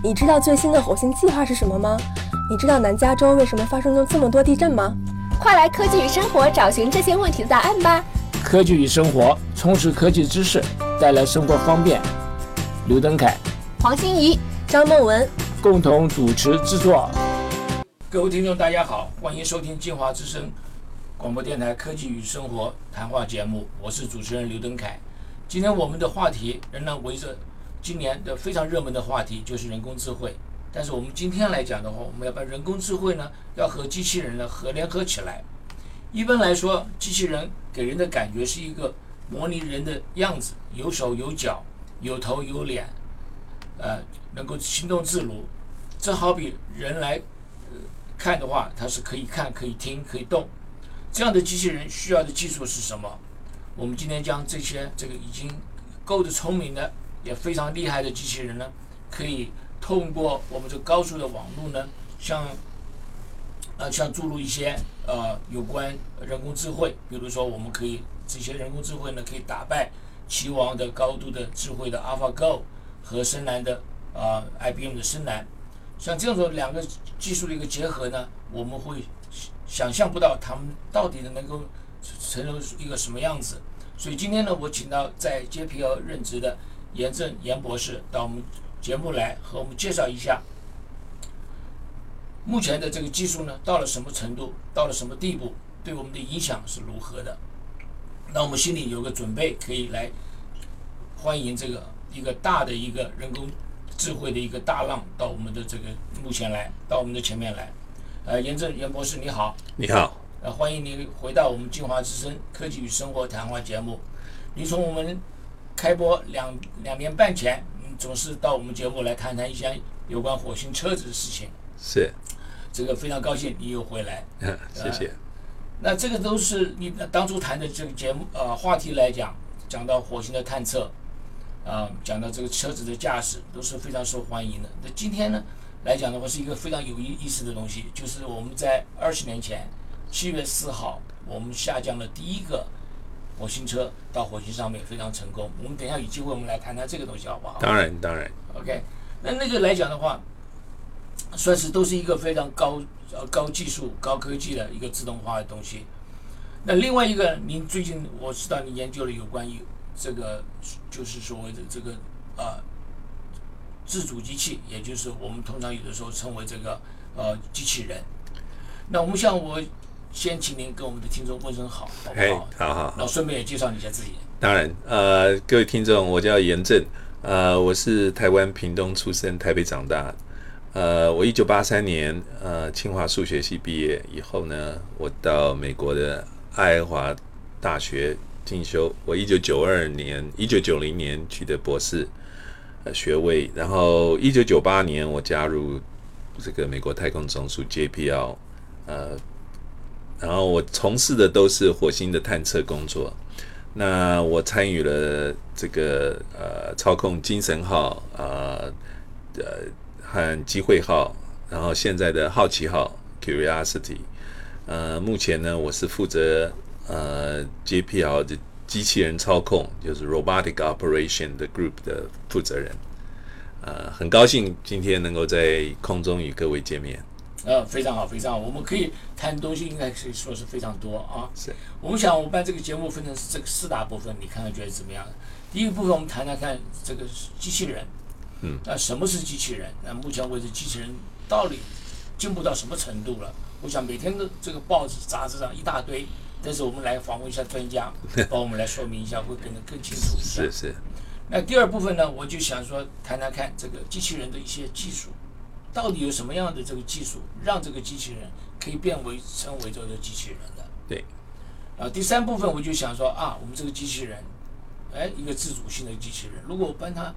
你知道最新的火星计划是什么吗？你知道南加州为什么发生了这么多地震吗？快来科技与生活找寻这些问题的答案吧！科技与生活，充实科技知识，带来生活方便。刘登凯、黄欣怡、张梦文共同主持制作。各位听众，大家好，欢迎收听金华之声广播电台科技与生活谈话节目，我是主持人刘登凯。今天我们的话题仍然围着今年的非常热门的话题，就是人工智慧。但是我们今天来讲的话，我们要把人工智慧呢，要和机器人呢合联合起来。一般来说，机器人给人的感觉是一个模拟人的样子，有手有脚，有头有脸，呃，能够行动自如。这好比人来看的话，它是可以看、可以听、可以动。这样的机器人需要的技术是什么？我们今天将这些这个已经够的聪明的，也非常厉害的机器人呢，可以通过我们这高速的网络呢，像呃像注入一些呃有关人工智慧，比如说我们可以这些人工智慧呢，可以打败棋王的高度的智慧的 AlphaGo 和深蓝的啊 IBM 的深蓝，像这种两个技术的一个结合呢，我们会想象不到他们到底能够成为一个什么样子。所以今天呢，我请到在 JPL 任职的严正严博士到我们节目来和我们介绍一下目前的这个技术呢到了什么程度，到了什么地步，对我们的影响是如何的。那我们心里有个准备，可以来欢迎这个一个大的一个人工智慧的一个大浪到我们的这个目前来，到我们的前面来。呃，严正严博士你好。你好。呃，欢迎您回到我们金华之声科技与生活谈话节目。你从我们开播两两年半前，嗯，总是到我们节目来谈谈一些有关火星车子的事情。是。这个非常高兴你又回来。嗯，谢谢。那这个都是你当初谈的这个节目呃话题来讲，讲到火星的探测，啊，讲到这个车子的驾驶都是非常受欢迎的。那今天呢来讲的话，是一个非常有意意思的东西，就是我们在二十年前。七月四号，我们下降了第一个火星车到火星上面，非常成功。我们等一下有机会，我们来谈谈这个东西，好不好？当然，当然。OK，那那个来讲的话，算是都是一个非常高呃高技术、高科技的一个自动化的东西。那另外一个，您最近我知道你研究了有关于这个，就是所谓的这个呃自主机器，也就是我们通常有的时候称为这个呃机器人。那我们像我。先请您跟我们的听众问声好，好不好？好好。然后顺便也介绍一下自己。当然，呃，各位听众，我叫严正，呃，我是台湾屏东出生，台北长大。呃，我一九八三年呃清华数学系毕业以后呢，我到美国的爱荷华大学进修。我一九九二年、一九九零年取得博士呃学位，然后一九九八年我加入这个美国太空总署 JPL，呃。然后我从事的都是火星的探测工作，那我参与了这个呃操控精神号啊呃和机会号，然后现在的好奇号 Curiosity，呃目前呢我是负责呃 JPL 的机器人操控，就是 Robotic Operation 的 Group 的负责人，呃很高兴今天能够在空中与各位见面。呃，非常好，非常好。我们可以谈的东西应该可以说是非常多啊。是。我们想，我们把这个节目分成这个四大部分，你看看觉得怎么样？第一个部分，我们谈谈看这个机器人。嗯。那什么是机器人？那目前为止，机器人到底进步到什么程度了？我想每天的这个报纸、杂志上一大堆，但是我们来访问一下专家，帮我们来说明一下，会更更清楚一下。是是。那第二部分呢，我就想说谈谈看这个机器人的一些技术。到底有什么样的这个技术，让这个机器人可以变为称为这个机器人的？对。啊，第三部分我就想说啊，我们这个机器人，哎，一个自主性的机器人，如果我帮它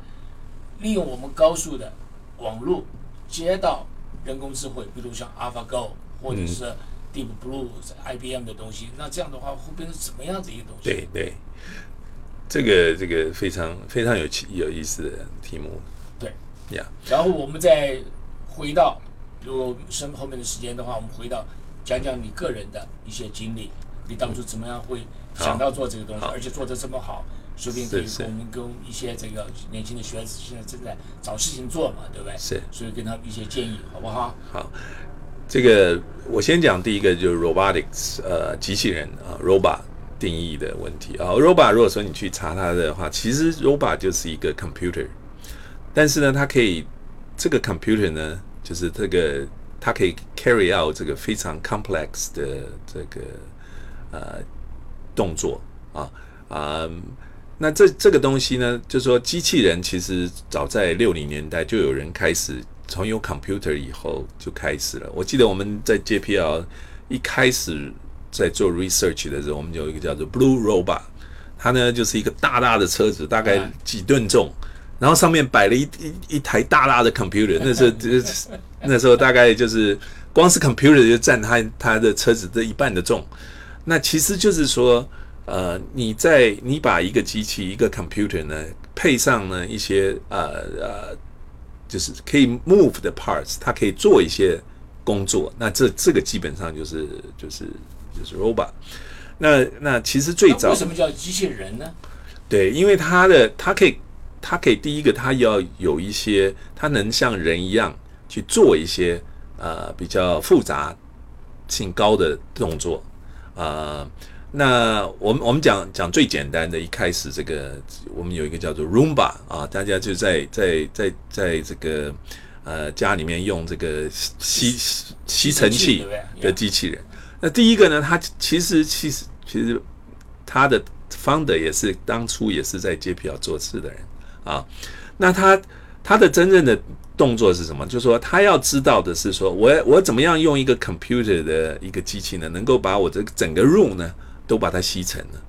利用我们高速的网络接到人工智慧，比如像 AlphaGo 或者是 Deep Blue、IBM 的东西，那这样的话会变成什么样子一个东西？对对。这个这个非常非常有趣有意思的题目。对。呀。然后我们在回到，如果剩后面的时间的话，我们回到讲讲你个人的一些经历，你当初怎么样会想到做这个东西，而且做的这么好，说不定可以我们跟一些这个年轻的学子现在正在找事情做嘛，对不对？是所以跟他们一些建议，好不好？好，这个我先讲第一个就是 robotics，呃，机器人啊，robot 定义的问题啊。robot 如果说你去查它的话，其实 robot 就是一个 computer，但是呢，它可以这个 computer 呢，就是这个它可以 carry out 这个非常 complex 的这个呃动作啊啊。那这这个东西呢，就是说机器人其实早在六零年代就有人开始，从有 computer 以后就开始了。我记得我们在 JPL 一开始在做 research 的时候，我们有一个叫做 Blue Robot，它呢就是一个大大的车子，大概嗯几吨重，然后上面摆了一一一台大大的 computer，那时候就是那时候大概就是光是 computer 就占他他的车子的一半的重。那其实就是说，呃，你在你把一个机器一个 computer 呢，配上呢一些呃呃，就是可以 move 的 parts，它可以做一些工作。那这这个基本上就是就是就是 robot。那那其实最早为什么叫机器人呢？对，因为它的它可以，它可以第一个，它要有一些，它能像人一样去做一些呃比较复杂性高的动作，呃，那我们我们讲讲最简单的，一开始这个我们有一个叫做 Roomba 啊，大家就在在在在这个呃家里面用这个吸吸吸尘器的机器人。那第一个呢，它其实其实其实他的 founder 也是当初也是在 JPL 做事的人啊。那他他的真正的动作是什么？就是说他要知道的是说，我我怎么样用一个 computer 的一个机器呢，能够把我这个整个 room 呢都把它吸成了。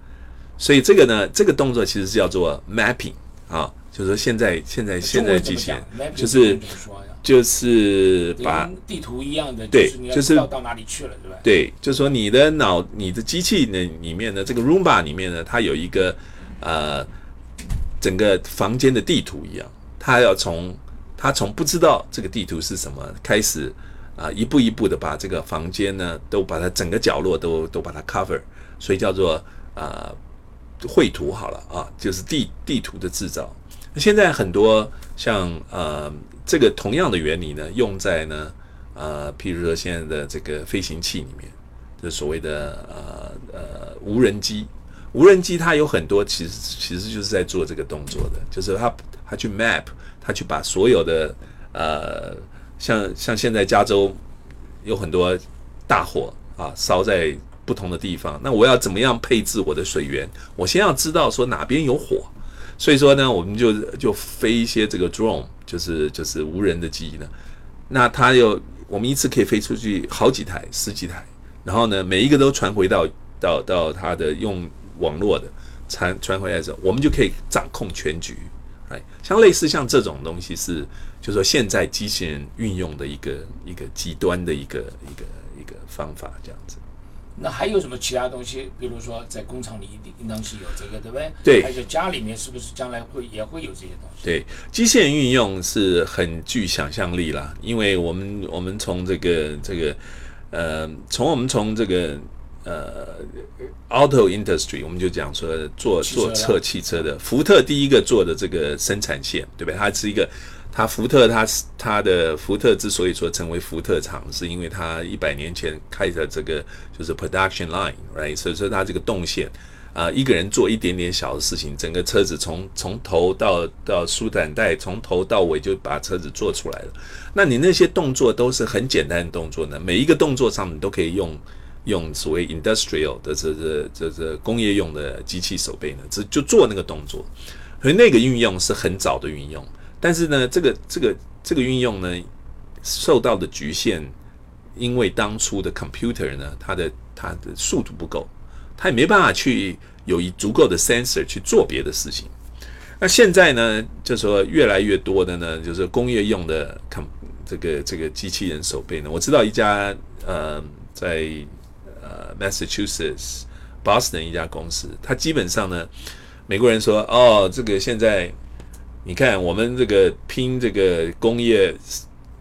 所以这个呢，这个动作其实是叫做 mapping 啊，就是说现在现在现在机器人就是就是把地图一样的，对就是到哪里去了，对吧？对，就是说你的脑、你的机器呢里面呢，这个 Roomba 里面呢，它有一个呃整个房间的地图一样，他要从他从不知道这个地图是什么开始啊、一步一步的把这个房间呢都把它整个角落都都把它 cover，所以叫做呃绘图好了啊，就是地地图的制造。现在很多像呃这个同样的原理呢，用在呢呃，譬如说现在的这个飞行器里面，就所谓的呃呃无人机。无人机它有很多其实其实就是在做这个动作的，就是它它去 map，它去把所有的呃像像现在加州有很多大火啊烧在不同的地方，那我要怎么样配置我的水源？我先要知道说哪边有火，所以说呢，我们就就飞一些这个 drone，就是就是无人的机呢。那它有我们一次可以飞出去好几台、十几台，然后呢，每一个都传回到到到它的用网络的传传回来的时候，我们就可以掌控全局。哎，像类似像这种东西是，就是说现在机器人运用的一个一个极端的一个一个一个方法，这样子。那还有什么其他东西？比如说在工厂里一定应当是有这个，对不对？对还有家里面是不是将来会也会有这些东西？对，机器人运用是很具想象力啦，因为我们我们从这个这个呃，从我们从这个呃 auto industry，我们就讲说做做测汽车的，福特第一个做的这个生产线，对不对？它是一个。它福特，它是它的福特之所以说成为福特厂，是因为它一百年前开的这个就是 production line，right？所以说它这个动线，啊、一个人做一点点小的事情，整个车子从从头到到舒坦带，从头到尾就把车子做出来了。那你那些动作都是很简单的动作呢，每一个动作上你都可以用用所谓 industrial 的这这这这工业用的机器手背呢，只就做那个动作，所以那个运用是很早的运用。但是呢，这个这个这个运用呢，受到的局限，因为当初的 computer 呢，它的它的速度不够，它也没办法去有一足够的 sensor 去做别的事情。那现在呢，就说越来越多的呢，就是工业用的 com 这个这个机器人手背呢，我知道一家呃在 Massachusetts Boston 一家公司，它基本上呢，美国人说哦，这个现在你看我们这个拼这个工业，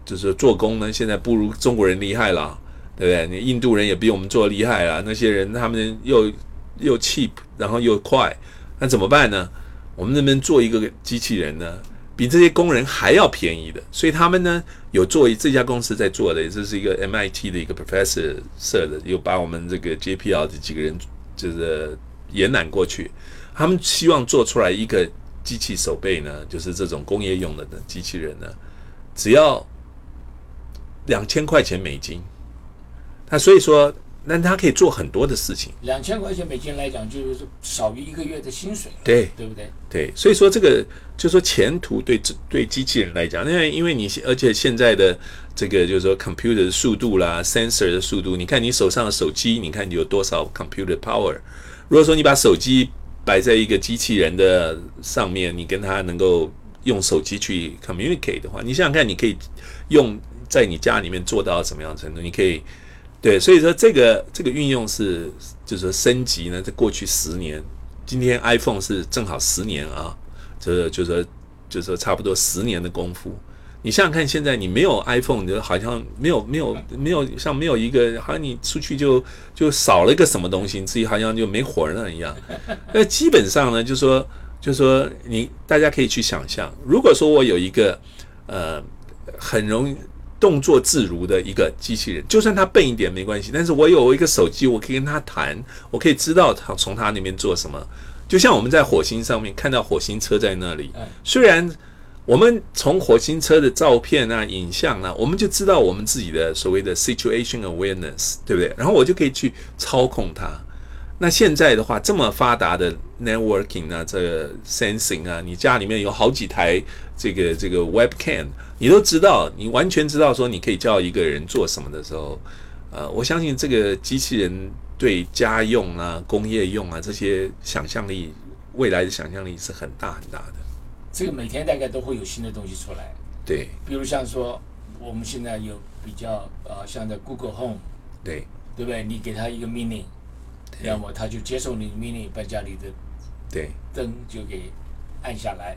就是做工呢，现在不如中国人厉害了，对不对？你印度人也比我们做厉害了，那些人他们又又 cheap，然后又快，那怎么办呢？我们能不能做一个机器人呢？比这些工人还要便宜的，所以他们呢有做这家公司在做的，这是一个 MIT 的一个 professor 设的，有把我们这个 JPL 的几个人就是延揽过去，他们希望做出来一个机器手背呢，就是这种工业用的的机器人呢，只要两千块钱美金，那所以说。那他可以做很多的事情。两千块钱美金来讲，就是少于一个月的薪水。对，对不对？对，所以说这个就是说前途对对机器人来讲，因为因为你而且现在的这个就是说 computer 的速度啦，sensor 的速度，你看你手上的手机，你看你有多少 computer power。如果说你把手机摆在一个机器人的上面，你跟他能够用手机去 communicate 的话，你想想看，你可以用在你家里面做到什么样的程度？你可以。对，所以说这个这个运用是就是说升级呢，在过去十年，今天 iPhone 是正好十年啊，这就是说就是说差不多十年的功夫。你想想看，现在你没有 iPhone，就好像没有没有没有像没有一个，好像你出去就就少了一个什么东西，你自己好像就没活了一样。那基本上呢，就说就说你大家可以去想象，如果说我有一个呃很容易。动作自如的一个机器人，就算他笨一点没关系，但是我有一个手机，我可以跟他谈，我可以知道他从他那边做什么。就像我们在火星上面看到火星车在那里，虽然我们从火星车的照片啊、影像啊，我们就知道我们自己的所谓的 situation awareness，对不对？然后我就可以去操控它。那现在的话，这么发达的 networking 啊，这个 sensing 啊，你家里面有好几台这个这个 webcam。你都知道，你完全知道说你可以叫一个人做什么的时候，呃，我相信这个机器人对家用啊、工业用啊这些想象力，未来的想象力是很大很大的。这个每天大概都会有新的东西出来。对，比如像说我们现在有比较呃，像在 Google Home，对，对不对？你给他一个命令，要么他就接受你的命令，把家里的对灯就给按下来，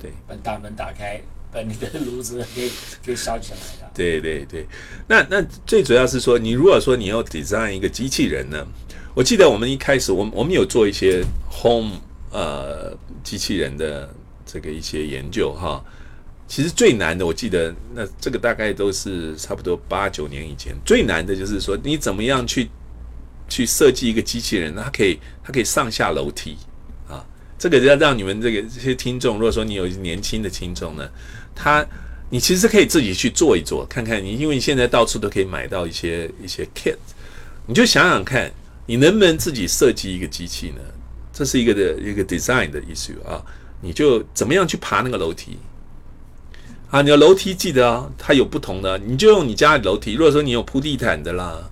对，把大门打开。把你的炉子给给烧起来了。对对对，那那最主要是说，你如果说你要 design 一个机器人呢，我记得我们一开始，我我们有做一些 home 呃机器人的这个一些研究哈。其实最难的，我记得那这个大概都是差不多八九年以前，最难的就是说你怎么样去去设计一个机器人，它可以它可以上下楼梯啊。这个要让你们这个这些听众，如果说你有年轻的听众呢。他，你其实可以自己去做一做，看看你，因为你现在到处都可以买到一些一些 kit，你就想想看，你能不能自己设计一个机器呢？这是一个的一个 design 的 issue 啊，你就怎么样去爬那个楼梯？啊，你的楼梯记得啊，它有不同的，你就用你家里楼梯。如果说你有铺地毯的啦，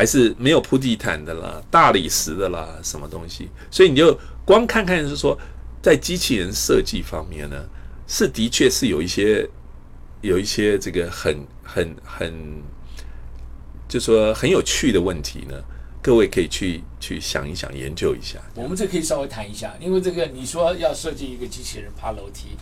还是没有铺地毯的啦，大理石的啦，什么东西？所以你就光看看是说，在机器人设计方面呢？是的确是有一些有一些这个很很很，就说很有趣的问题呢，各位可以去去想一想，研究一下。我们这可以稍微谈一下，因为这个你说要设计一个机器人爬楼梯，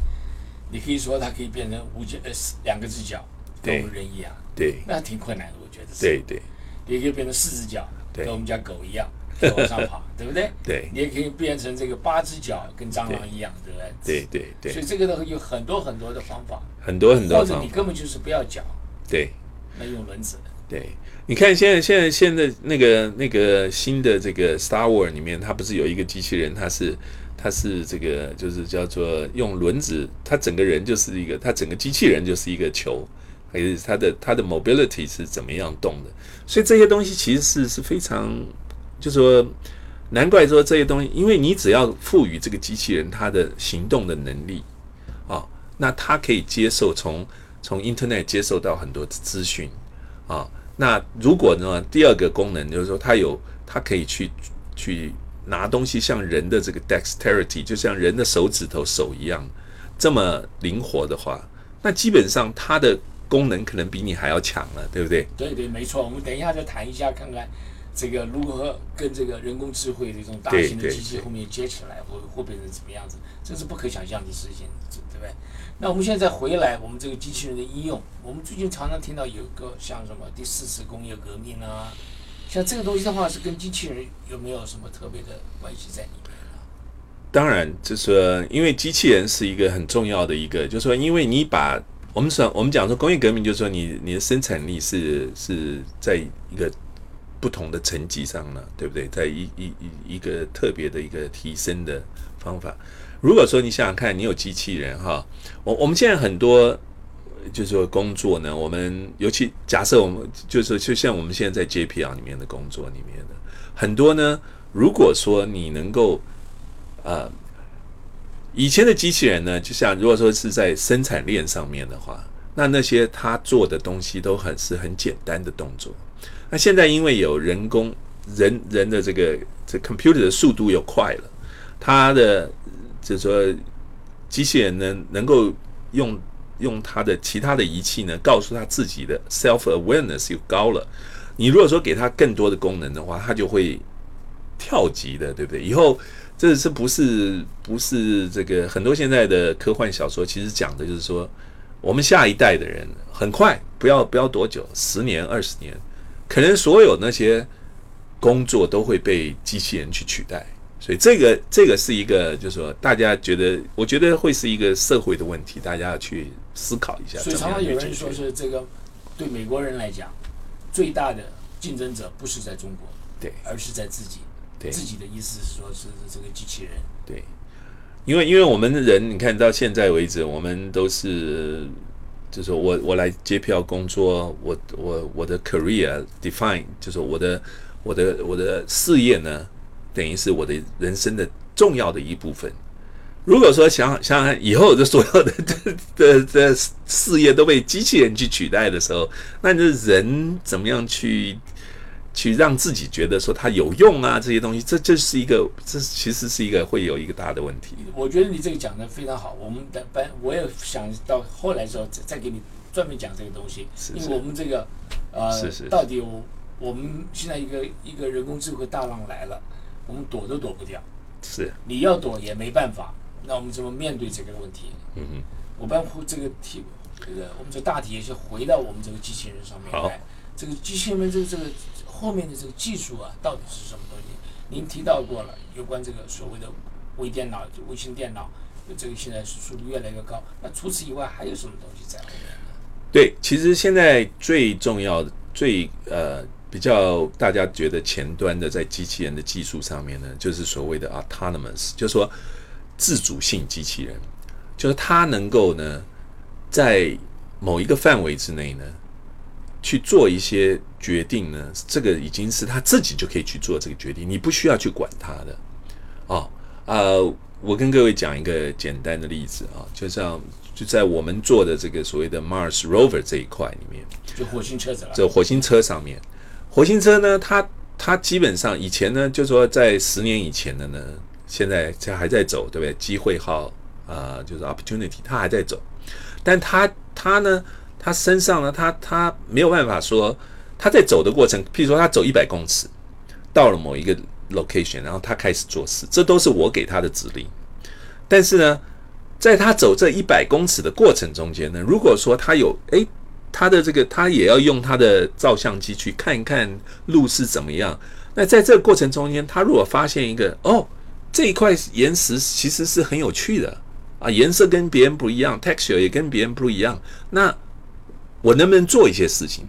你可以说它可以变成五脚呃两个只脚，跟我们人一样，对，那挺困难的，我觉得。对对，也可以变成四只脚，跟我们家狗一样。往上爬，对不对？对，你也可以变成这个八只脚，跟蟑螂一样，对不对？对对对。所以这个呢，有很多很多的方法，很多很多。或者你根本就是不要脚，对，那用轮子。对，你看现在现在现在那个那个新的这个 Star Wars 里面，它不是有一个机器人，它是它是这个就是叫做用轮子，它整个人就是一个，它整个机器人就是一个球，还是它的它的 mobility 是怎么样动的？所以这些东西其实是是非常。就是说，难怪说这些东西，因为你只要赋予这个机器人它的行动的能力，啊，那它可以接受从从 Internet 接受到很多资讯，啊，那如果呢，第二个功能就是说，它有它可以去去拿东西，像人的这个 dexterity，就像人的手指头手一样这么灵活的话，那基本上它的功能可能比你还要强了，对不对？对对，没错。我们等一下再谈一下，看看。这个如何跟这个人工智慧这种大型的机器后面接起来，会会变成什么样子？这是不可想象的事情，对不对？那我们现在回来，我们这个机器人的应用，我们最近常常听到有个像什么第四次工业革命啊，像这个东西的话，是跟机器人有没有什么特别的关系在里面当然，就是说，因为机器人是一个很重要的一个，就是说，因为你把我们说，我们讲说工业革命，就是说你你的生产力是是在一个不同的层级上呢，对不对？在一一一一个特别的一个提升的方法。如果说你想想看，你有机器人哈，我我们现在很多就是说工作呢，我们尤其假设我们就是，就像我们现在在 JPL 里面的工作里面的很多呢，如果说你能够呃，以前的机器人呢，就像如果说是在生产链上面的话，那那些他做的东西都很是很简单的动作。那现在因为有人工人人的这个这 computer 的速度又快了，它的就是说机器人呢能够用用它的其他的仪器呢，告诉他自己的 self awareness 又高了。你如果说给它更多的功能的话，它就会跳级的，对不对？以后。这是不是不是这个很多现在的科幻小说，其实讲的就是说，我们下一代的人很快，不要不要多久，十年二十年，可能所有那些工作都会被机器人去取代。所以这个这个是一个，就是说大家觉得，我觉得会是一个社会的问题，大家要去思考一下。所以常常有人说是这个，对美国人来讲，最大的竞争者不是在中国，对，而是在自己。自己的意思是说，是这个机器人。对，因为因为我们的人，你看到现在为止，我们都是，就是我我来接票工作，我我我的 career define，就是我的我的我的事业呢，等于是我的人生的重要的一部分。如果说想想想以后的所有的 的的事业都被机器人去取代的时候，那你人怎么样去？去让自己觉得说它有用啊，这些东西，这这是一个，这其实是一个会有一个大的问题。我觉得你这个讲的非常好，我们的班我也想到后来时候再再给你专门讲这个东西，因为我们这个呃，到底我我们现在一个一个人工智慧大浪来了，我们躲都躲不掉，是你要躲也没办法，那我们怎么面对这个问题？嗯哼，我们这个题，这个我们这大体也是回到我们这个机器人上面来，这个机器人这个这个。后面的这个技术啊，到底是什么东西？您提到过了，有关这个所谓的微电脑、微型电脑，这个现在是速度越来越高。那除此以外，还有什么东西在后面呢？对，其实现在最重要的、最呃比较大家觉得前端的，在机器人的技术上面呢，就是所谓的 autonomous，就是说自主性机器人，就是它能够呢，在某一个范围之内呢。去做一些决定呢？这个已经是他自己就可以去做这个决定，你不需要去管他的。哦，呃，我跟各位讲一个简单的例子啊，就像就在我们做的这个所谓的 Mars Rover 这一块里面，就火星车子了。这火星车上面，火星车呢，它它基本上以前呢，就说在十年以前的呢，现在它还在走，对不对？机会号啊，就是 Opportunity，它还在走，但它它呢？他身上呢，他他没有办法说他在走的过程，譬如说他走一百公尺，到了某一个 location，然后他开始做事，这都是我给他的指令。但是呢，在他走这一百公尺的过程中间呢，如果说他有诶，他的这个他也要用他的照相机去看一看路是怎么样。那在这个过程中间，他如果发现一个哦，这一块岩石其实是很有趣的啊，颜色跟别人不一样，texture 也跟别人不一样，那我能不能做一些事情？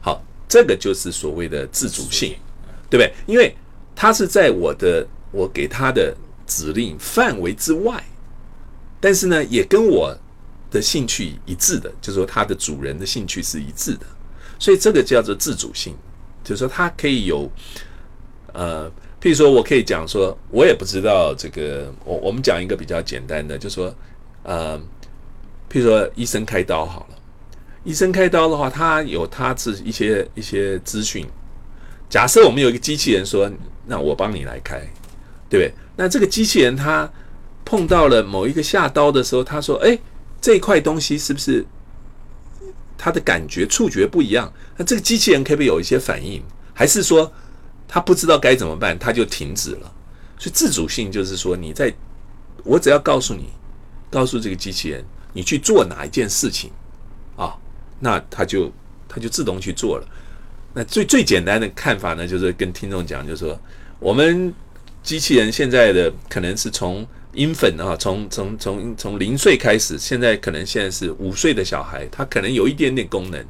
好，这个就是所谓的自主性，对不对？因为他是在我的我给他的指令范围之外，但是呢，也跟我的兴趣一致的，就是说他的主人的兴趣是一致的，所以这个叫做自主性，就是说他可以有呃，譬如说我可以讲说，我也不知道这个，我我们讲一个比较简单的，就是说呃，譬如说医生开刀好了。医生开刀的话，他有他自一些一些资讯。假设我们有一个机器人说：“那我帮你来开，对不对？”那这个机器人他碰到了某一个下刀的时候，他说：“哎，这块东西是不是他的感觉触觉不一样？”那这个机器人可不可以有一些反应？还是说他不知道该怎么办，他就停止了？所以自主性就是说，你在我只要告诉你，告诉这个机器人，你去做哪一件事情？那他就他就自动去做了。那最最简单的看法呢，就是跟听众讲，就是说我们机器人现在的可能是从 infant 啊，从从从从零岁开始，现在可能现在是五岁的小孩，他可能有一点点功能。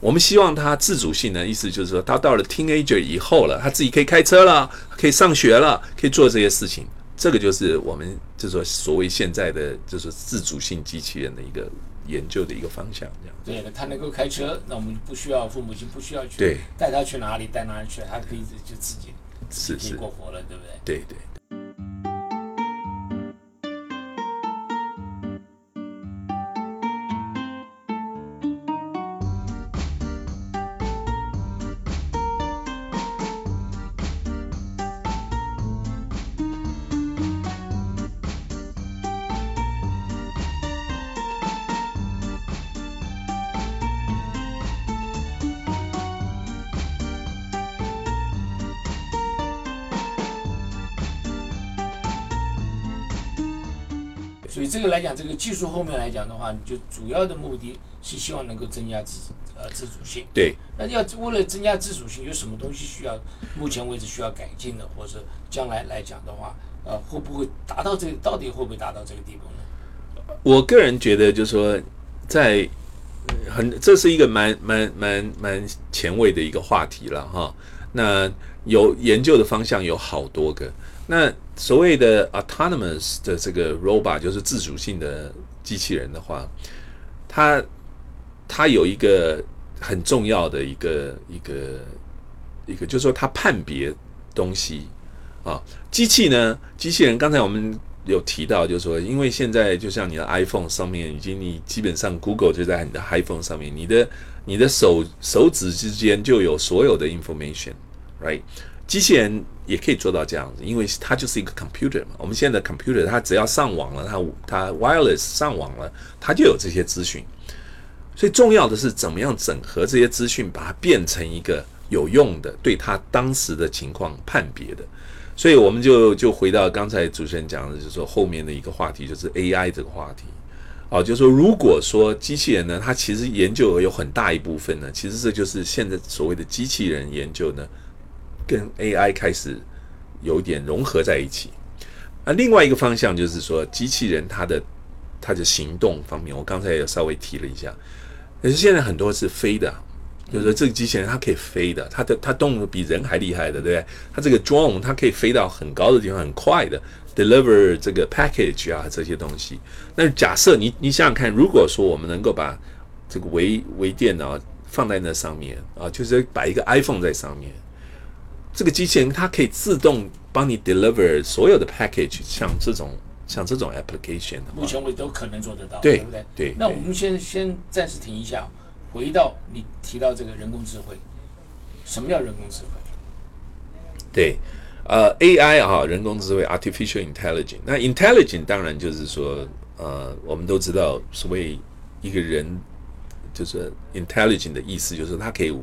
我们希望他自主性呢意思就是说，他到了 teenager 以后了，他自己可以开车了，可以上学了，可以做这些事情。这个就是我们就是说所谓现在的就是自主性机器人的一个研究的一个方向，这样。对的，他能够开车，那我们不需要父母亲不需要去对带他去哪里带哪里去，他可以就自己自己过，活了，对不对？对对。这个来讲，这个技术后面来讲的话，你就主要的目的是希望能够增加自呃自主性。对，那要为了增加自主性，有什么东西需要目前为止需要改进的，或者将来来讲的话，呃，会不会达到这个？到底会不会达到这个地步呢？我个人觉得，就是说，在呃很这是一个蛮蛮蛮蛮前卫的一个话题了哈。那有研究的方向有好多个。那所谓的 autonomous 的这个 robot 就是自主性的机器人的话，它它有一个很重要的一个一个一个，就是说它判别东西啊。机器呢，机器人刚才我们有提到，就是说，因为现在就像你的 iPhone 上面，已经你基本上 Google 就在你的 iPhone 上面，你的你的手手指之间就有所有的 information，right？机器人也可以做到这样子，因为它就是一个 computer 嘛。我们现在的 computer 它只要上网了，它它 wireless 上网了，它就有这些资讯。所以重要的是怎么样整合这些资讯，把它变成一个有用的，对它当时的情况判别的。所以我们就就回到刚才主持人讲的，就是说后面的一个话题，就是 AI 这个话题。哦，就是说，如果说机器人呢，它其实研究有很大一部分呢，其实这就是现在所谓的机器人研究呢，跟 AI 开始有一点融合在一起。啊，另外一个方向就是说，机器人它的它的行动方面，我刚才也稍微提了一下，可是现在很多是飞的，就是说这个机器人它可以飞的，它的它动得比人还厉害的，对不对？它这个 drone 它可以飞到很高的地方，很快的 deliver 这个 package 啊这些东西。那假设你你想想看，如果说我们能够把这个微微电脑放在那上面啊，就是摆一个 iPhone 在上面，这个机器人它可以自动帮你 deliver 所有的 package，像这种像这种 application 的话，目前为止都可能做得到，对不对？对对那我们先先暂时停一下，回到你提到这个人工智慧，什么叫人工智慧？对，呃，AI 啊，人工智慧 （artificial intelligence）。那 intelligent 当然就是说，呃，我们都知道，所谓一个人就是 intelligent 的意思，就是他可以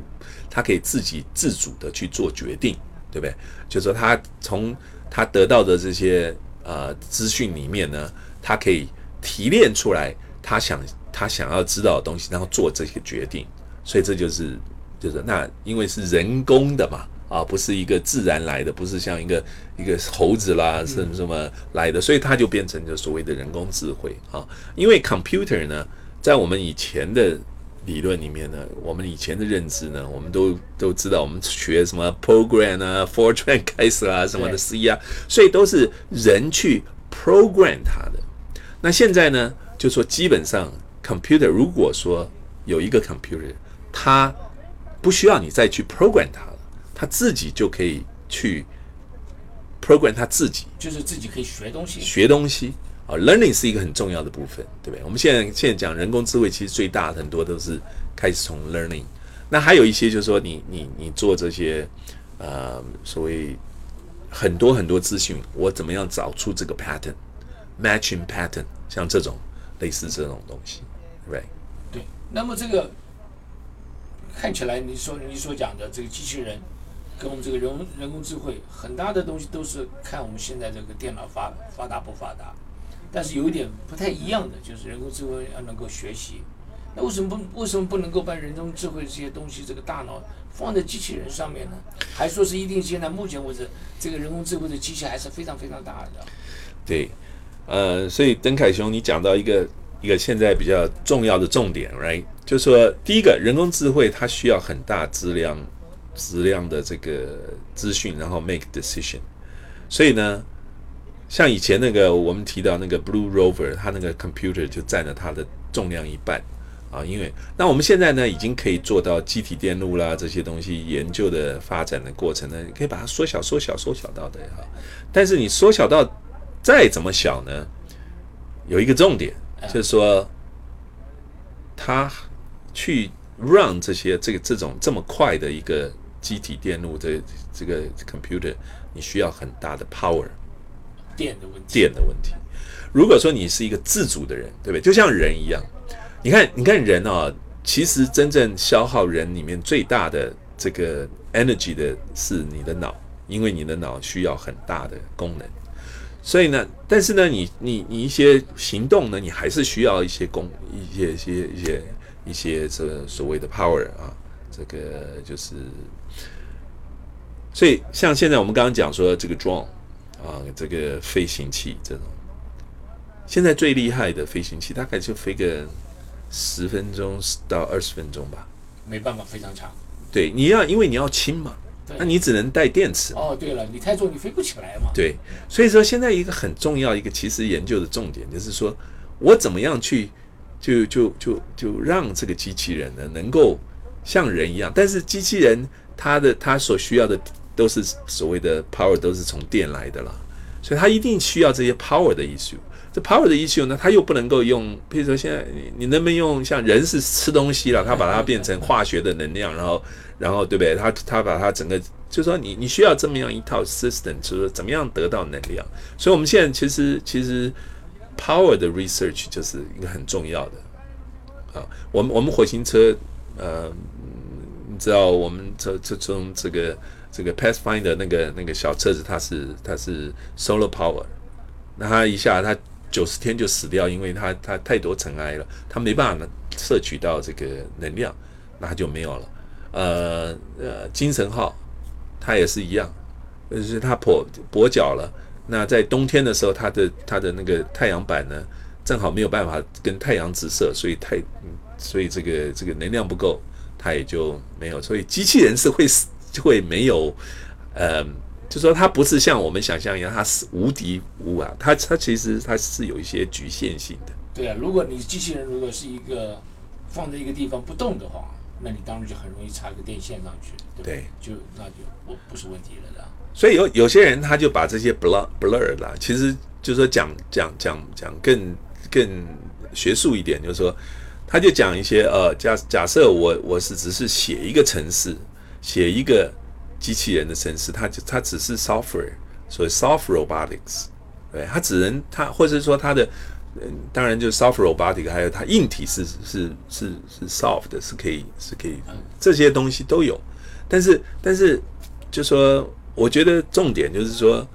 他可以自己自主的去做决定，对不对？就是说他从他得到的这些呃资讯里面呢，他可以提炼出来他想他想要知道的东西，然后做这些决定。所以这就是就是那因为是人工的嘛，啊，不是一个自然来的，不是像一个一个猴子啦什么什么来的，所以它就变成就所谓的人工智慧啊。因为 computer 呢，在我们以前的理论里面呢，我们以前的认知呢，我们都都知道，我们学什么 program 啊，Fortran 开始啊什么的对。C 啊，所以都是人去 program 它的。那现在呢，就说基本上 computer 如果说有一个 computer，它不需要你再去 program 它了，它自己就可以去 program 它自己。就是自己可以学东西，学东西啊。learning 是一个很重要的部分，对不对？我们现在现在讲人工智慧，其实最大的很多都是开始从 learning。那还有一些就是说你你你做这些呃所谓很多很多资讯，我怎么样找出这个 pattern，matching pattern，像这种类似这种东西，right？对。那么这个看起来，你说你所讲的这个机器人跟我们这个人人工智慧很大的东西都是看我们现在这个电脑发发达不发达，但是有一点不太一样的，就是人工智慧要能够学习，那为什么不为什么不能够把人工智慧这些东西这个大脑放在机器人上面呢？还说是一定现在目前为止，这个人工智慧的机器还是非常非常大的。对，呃，所以邓凯兄，你讲到一个一个现在比较重要的重点，right？就是说，第一个，人工智慧它需要很大质量、质量的这个资讯，然后 make decision。所以呢，像以前那个我们提到那个 Blue Rover，它那个 computer 就占了它的重量一半啊。因为那我们现在呢，已经可以做到机体电路啦这些东西研究的发展的过程呢，可以把它缩小、缩小、缩小到的哈。但是你缩小到再怎么小呢？有一个重点，就是说，它去 run 这些这个这种这么快的一个机体电路的这个 computer，你需要很大的 power 电的问题。电的问题。如果说你是一个自主的人，对不对？就像人一样，你看，你看人啊，其实真正消耗人里面最大的这个 energy 的是你的脑，因为你的脑需要很大的功能。所以呢，但是呢，你你你一些行动呢，你还是需要一些功，一些一些一些一些这所谓的 power 啊，这个就是，所以像现在我们刚刚讲说这个 drone 啊，这个飞行器这种，现在最厉害的飞行器大概就飞个十分钟到二十分钟吧，没办法，非常长。对，你要因为你要轻嘛。那你只能带电池哦。对了，你太重，你飞不起来嘛。对，所以说现在一个很重要一个其实研究的重点就是说，我怎么样去就就就就让这个机器人呢能够像人一样，但是机器人它的它所需要的都是所谓的 power 都是从电来的了，所以它一定需要这些 power 的 issue。这 power 的 issue 呢，它又不能够用，比如说现在你你能不能用像人是吃东西了，它把它变成化学的能量，然后然后对不对？它它把它整个，就说你你需要这么样一套 system，就是怎么样得到能量。所以我们现在其实其实 power 的 research 就是一个很重要的啊。我们我们火星车，呃，你知道我们这这从这个这个 Pathfinder 那个那个小车子，它是它是 solar power，那它一下它。九十天就死掉，因为它它太多尘埃了，它没办法摄取到这个能量，那它就没有了。呃呃，精神号它也是一样，就是它跛跛脚了。那在冬天的时候，它的它的那个太阳板呢，正好没有办法跟太阳直射，所以太所以这个这个能量不够，它也就没有。所以机器人是会死，会没有，呃。就说它不是像我们想象一样，它是无敌无啊，它它其实它是有一些局限性的。对啊，如果你机器人如果是一个放在一个地方不动的话，那你当然就很容易插个电线上去，对不对？就那就不不是问题了啦。所以有有些人他就把这些 blur blur 啦，其实就说讲讲讲讲更更学术一点，就是说他就讲一些呃假假设我我是只是写一个程式，写一个。机器人的程式，它就它只是 software，所以 soft robotics，对，它只能它或者说它的，嗯，当然就是 soft robotics，还有它硬体是是是是 soft 的，是可以是可以，这些东西都有。但是但是就说，我觉得重点就是说，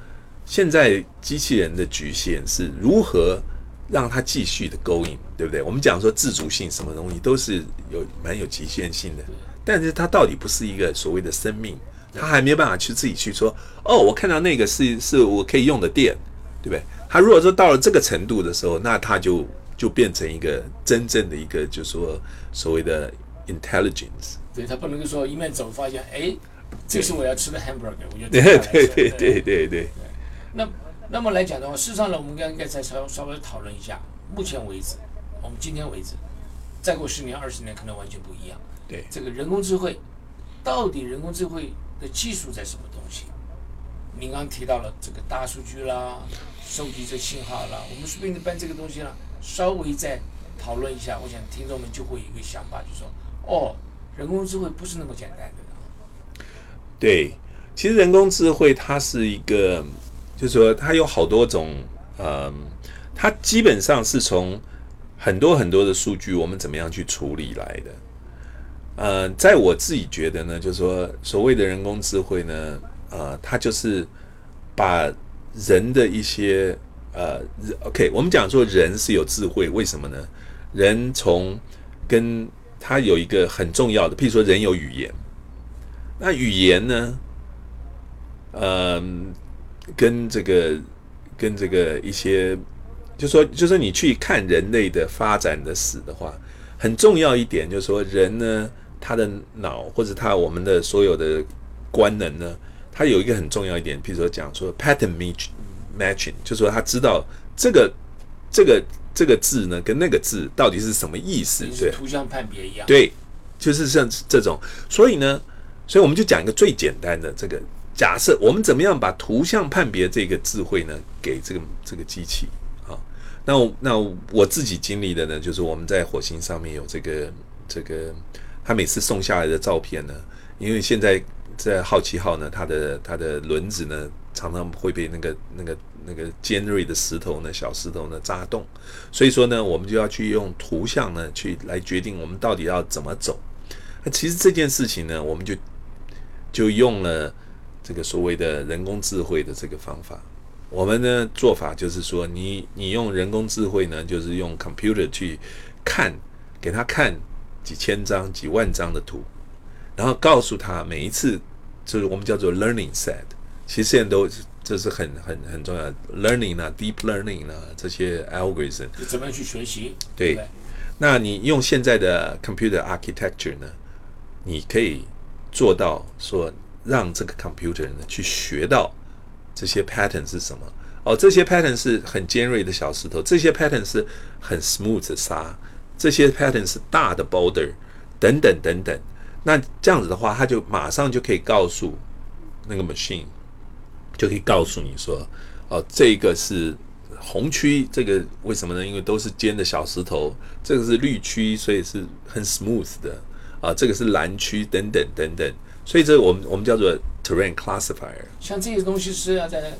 现在机器人的局限是如何让它继续的勾引，对不对？我们讲说自主性，什么东西都是有蛮有局限性的，但是它到底不是一个所谓的生命。他还没有办法去自己去说，哦，我看到那个是是我可以用的电，对不对？他如果说到了这个程度的时候，那他就就变成一个真正的一个，就是说所谓的 intelligence。对他不能够说一面走发现，哎，这是我要吃的 hamburger，我就 对对对对对对。那那么来讲的话，事实上呢，我们应该再稍稍微讨论一下。目前为止，我们今天为止，再过十年、二十年，可能完全不一样。对这个人工智慧，到底人工智慧？的技术在什么东西？您刚提到了这个大数据啦，收集这信号啦，我们顺便的搬这个东西呢，稍微再讨论一下，我想听众们就会有一个想法，就说哦，人工智慧不是那么简单的。对，其实人工智慧它是一个，就是说它有好多种，嗯，它基本上是从很多很多的数据，我们怎么样去处理来的。呃，在我自己觉得呢，就是说，所谓的人工智慧呢，呃，它就是把人的一些呃，OK，我们讲说人是有智慧，为什么呢？人从跟他有一个很重要的，譬如说人有语言，那语言呢，嗯，跟这个跟这个一些，就说就说你去看人类的发展的史的话，很重要一点就是说人呢，他的脑或者他我们的所有的官能呢，他有一个很重要一点，譬如说讲说 pattern match matching，就是说他知道这个这个这个字呢跟那个字到底是什么意思，对。图像判别一样。对，就是像这种，所以呢，所以我们就讲一个最简单的这个假设，我们怎么样把图像判别这个智慧呢给这个这个机器啊？那我那我自己经历的呢，就是我们在火星上面有这个这个，他每次送下来的照片呢，因为现在在好奇号呢，它的它的轮子呢常常会被那个那个那个尖锐的石头呢小石头呢扎洞，所以说呢，我们就要去用图像呢去来决定我们到底要怎么走。那其实这件事情呢，我们就就用了这个所谓的人工智慧的这个方法。我们呢做法就是说，你你用人工智慧呢，就是用 computer 去看，给他看几千张、几万张的图，然后告诉他每一次就是我们叫做 learning set。其实现在都这是很很很重要的 learning 啊，deep learning 啊这些 algorithm。你怎么样去学习？对对，那你用现在的 computer architecture 呢，你可以做到说让这个 computer 呢去学到这些 pattern 是什么。哦，这些 pattern 是很尖锐的小石头，这些 pattern 是很 smooth 的沙，这些 pattern 是大的 boulder，等等等等。那这样子的话，它就马上就可以告诉那个 machine，就可以告诉你说，哦，这个是红区，这个为什么呢？因为都是尖的小石头，这个是绿区，所以是很 smooth 的啊，这个是蓝区等等等等，所以这个我们我们叫做 terrain classifier。像这些东西是要在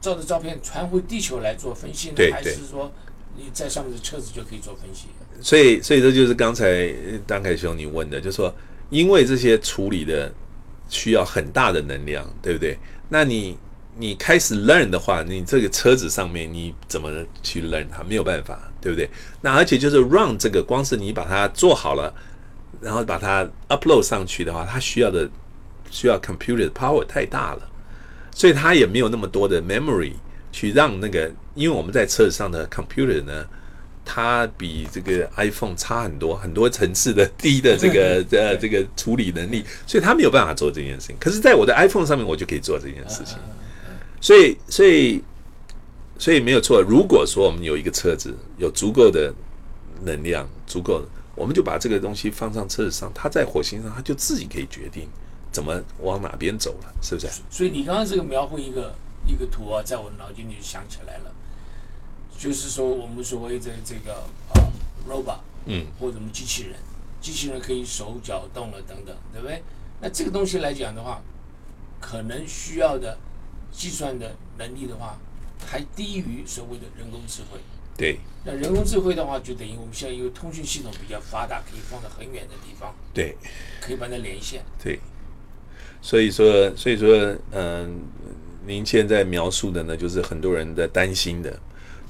照着照片传回地球来做分析呢，还是说你在上面的车子就可以做分析？所以，所以这就是刚才呃张凯兄你问的，就是说，因为这些处理的需要很大的能量，对不对？那你你开始 learn 的话，你这个车子上面你怎么去 learn 它？没有办法，对不对？那而且就是 run 这个，光是你把它做好了，然后把它 upload 上去的话，它需要的需要 computer 的 power 太大了，所以它也没有那么多的 memory 去让那个，因为我们在车子上的 computer 呢。它比这个 iPhone 差很多，很多层次的低的这个 呃这个处理能力，所以它没有办法做这件事情。可是，在我的 iPhone 上面，我就可以做这件事情。所以，所以，所以没有错。如果说我们有一个车子有足够的能量，足够的，我们就把这个东西放上车子上，它在火星上，它就自己可以决定怎么往哪边走了，是不是？所以你刚刚这个描绘一个一个图啊，在我脑筋里就想起来了，就是说我们所谓的这个啊 robot，嗯，或者我们机器人，机器人可以手脚动了等等，对不对？那这个东西来讲的话，可能需要的计算的能力的话，还低于所谓的人工智慧。对那人工智慧的话，就等于我们现在因为通讯系统比较发达，可以放到很远的地方，对可以把它连线。对。所以说，所以说，嗯、您现在描述的呢，就是很多人的担心的，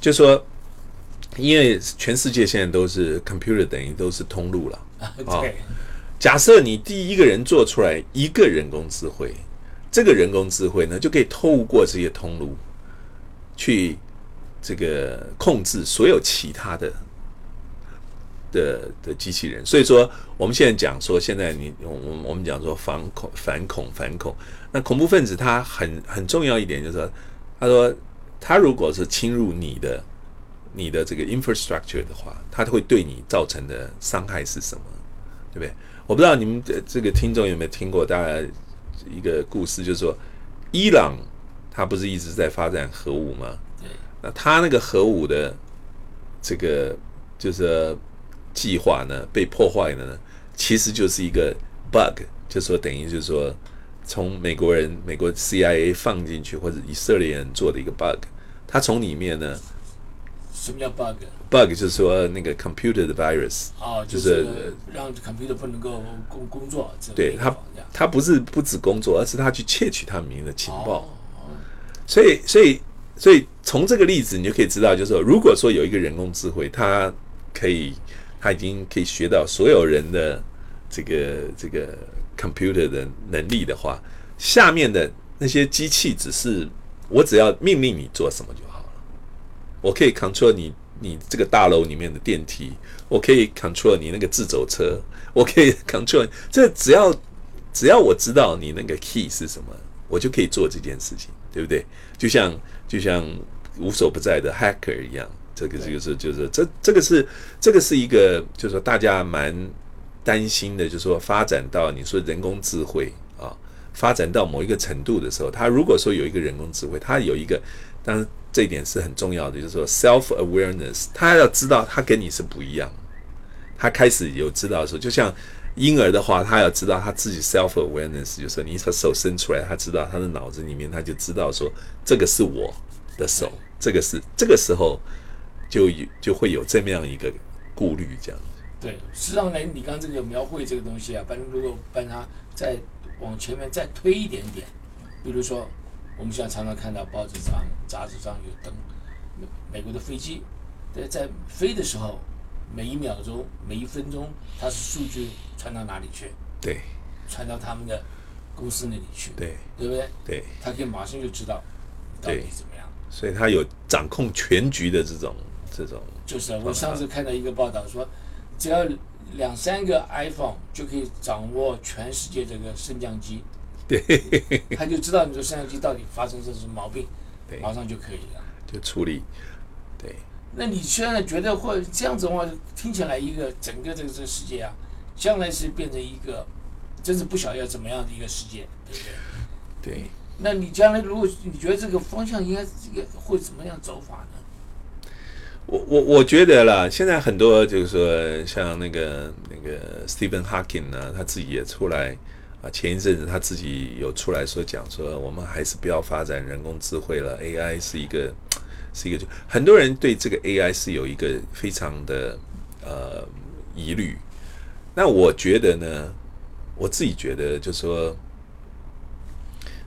就说，因为全世界现在都是 computer 等于都是通路了。啊对，假设你第一个人做出来一个人工智慧，这个人工智慧呢，就可以透过这些通路去这个控制所有其他的的的机器人。所以说，我们现在讲说，现在你我我我们讲说反恐反恐反恐，那恐怖分子他很很重要一点就是说，他说他如果是侵入你的你的这个 infrastructure 的话，它会对你造成的伤害是什么？对不对？我不知道你们的这个听众有没有听过大概一个故事，就是说伊朗它不是一直在发展核武吗？对，那它那个核武的这个就是计划呢被破坏了呢，其实就是一个 bug，就是说等于就是说从美国人美国 CIA 放进去或者以色列人做的一个 bug，它从里面呢什么叫 bug？bug 就是说那个 computer 的 virus，哦，就就是是让 computer 不能够工工作，这个对它它不是不止工作，而是它去窃取他们的情报。哦所以，所以，所以从这个例子，你就可以知道，就是说，如果说有一个人工智慧，它可以，它已经可以学到所有人的这个这个 computer 的能力的话，下面的那些机器只是我只要命令你做什么就好了。我可以 control 你你这个大楼里面的电梯，我可以 control 你那个自走车，我可以 control 这只要只要我知道你那个 key 是什么，我就可以做这件事情，对不对？就像就像无所不在的 hacker 一样，这个这个是就是这这个是这个是一个就是说大家蛮担心的，就是说发展到你说人工智慧啊，发展到某一个程度的时候，他如果说有一个人工智慧，他有一个当然这一点是很重要的，就是说 self awareness，他要知道他跟你是不一样，他开始有知道的时候，就像婴儿的话，他要知道他自己 self awareness，就是说你把手伸出来，他知道他的脑子里面他就知道说这个是我的手，这个是这个时候就有就会有这么样一个顾虑，这样。对，实际上呢，你刚刚这个描绘这个东西啊，反正如果把它再往前面再推一点点，比如说我们现在常常看到报纸上、杂志上有登美国的飞机，在在飞的时候，每一秒钟、每一分钟，它是数据传到哪里去？对传到他们的公司那里去，对对不对？对，他可以马上就知道到底对怎么样。所以他有掌控全局的这种这种，就是啊我上次看到一个报道说，只要两三个 iPhone 就可以掌握全世界这个升降机，对，他就知道你的升降机到底发生什么毛病，对马上就可以了。就处理，对。那你现在觉得或这样子的话，听起来一个整个这个这个世界啊，将来是变成一个真是不晓得要怎么样的一个世界，对不对？对，那你将来如果你觉得这个方向应该这个会怎么样走法呢？我我我觉得啦，现在很多就是说，像那个那个 Stephen Hawking 呢，他自己也出来啊，前一阵子他自己有出来说讲说，我们还是不要发展人工智慧了，AI 是一个是一个很多人对这个 AI 是有一个非常的呃疑虑。那我觉得呢，我自己觉得就是说，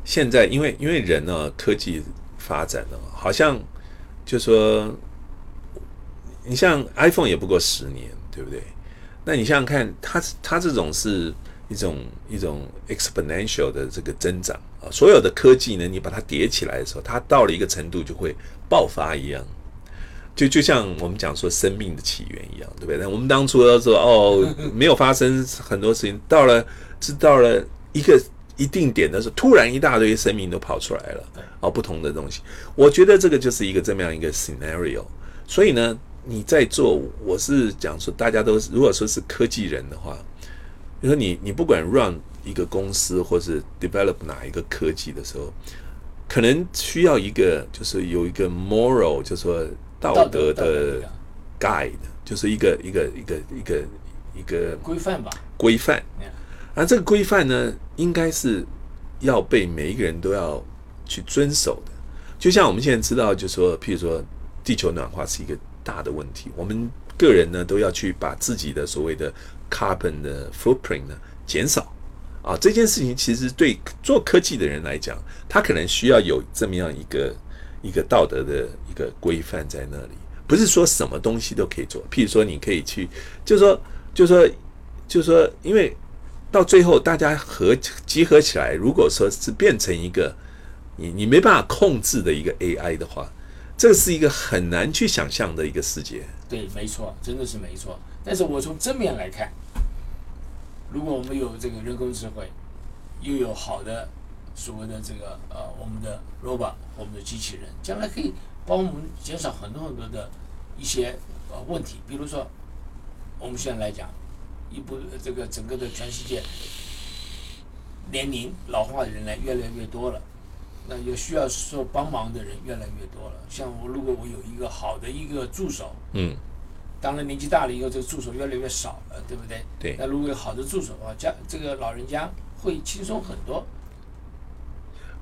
现在因为因为人呢科技发展了，好像就说。你像 iPhone 也不过十年，对不对？那你想想看，它它这种是一种一种 exponential 的这个增长啊，所有的科技呢，你把它叠起来的时候，它到了一个程度就会爆发一样。就就像我们讲说生命的起源一样，对不对？那我们当初要说哦，没有发生很多事情，到了是到了一个一定点的时候，突然一大堆生命都跑出来了，哦，不同的东西。我觉得这个就是一个这么样一个 scenario。所以呢，你在做，我是讲说，大家都是如果说是科技人的话，比如说你你不管 run 一个公司或是 develop 哪一个科技的时候，可能需要一个就是有一个 moral，就是说道德的 guide，就是一个一个一个一个一个规范吧，规范。而这个规范呢，应该是要被每一个人都要去遵守的。就像我们现在知道，就说，譬如说，地球暖化是一个大的问题，我们个人呢都要去把自己的所谓的 carbon 的 footprint 呢减少。啊，这件事情其实对做科技的人来讲，他可能需要有这么样一个一个道德的一个规范在那里，不是说什么东西都可以做。譬如说，你可以去，就说，就说，就说，因为到最后大家合集合起来，如果说是变成一个你你没办法控制的一个 AI 的话，这是一个很难去想象的一个世界。对，没错，真的是没错。但是我从正面来看，如果我们有这个人工智慧，又有好的所谓的这个呃我们的 robot，我们的机器人，将来可以帮我们减少很多很多的一些呃问题。比如说，我们现在来讲，一部这个整个的全世界年龄老化的人来越来越多了。那有需要说帮忙的人越来越多了。像我，如果我有一个好的一个助手，嗯，当然年纪大了以后，这个助手越来越少了，对不对？对那如果有好的助手的话，家这个老人家会轻松很多。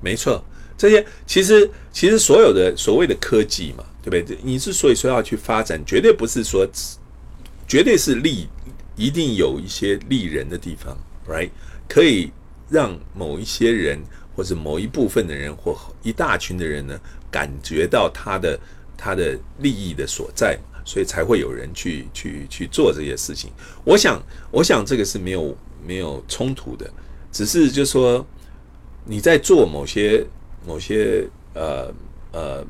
没错，这些其实其实所有的所谓的科技嘛，对不对？你之所以说要去发展，绝对不是说绝对是利，一定有一些利人的地方，right？可以让某一些人或者某一部分的人或一大群的人呢，感觉到他的他的利益的所在。所以才会有人去去去做这些事情。我想，我想这个是没有没有冲突的，只是就说你在做某些某些呃呃，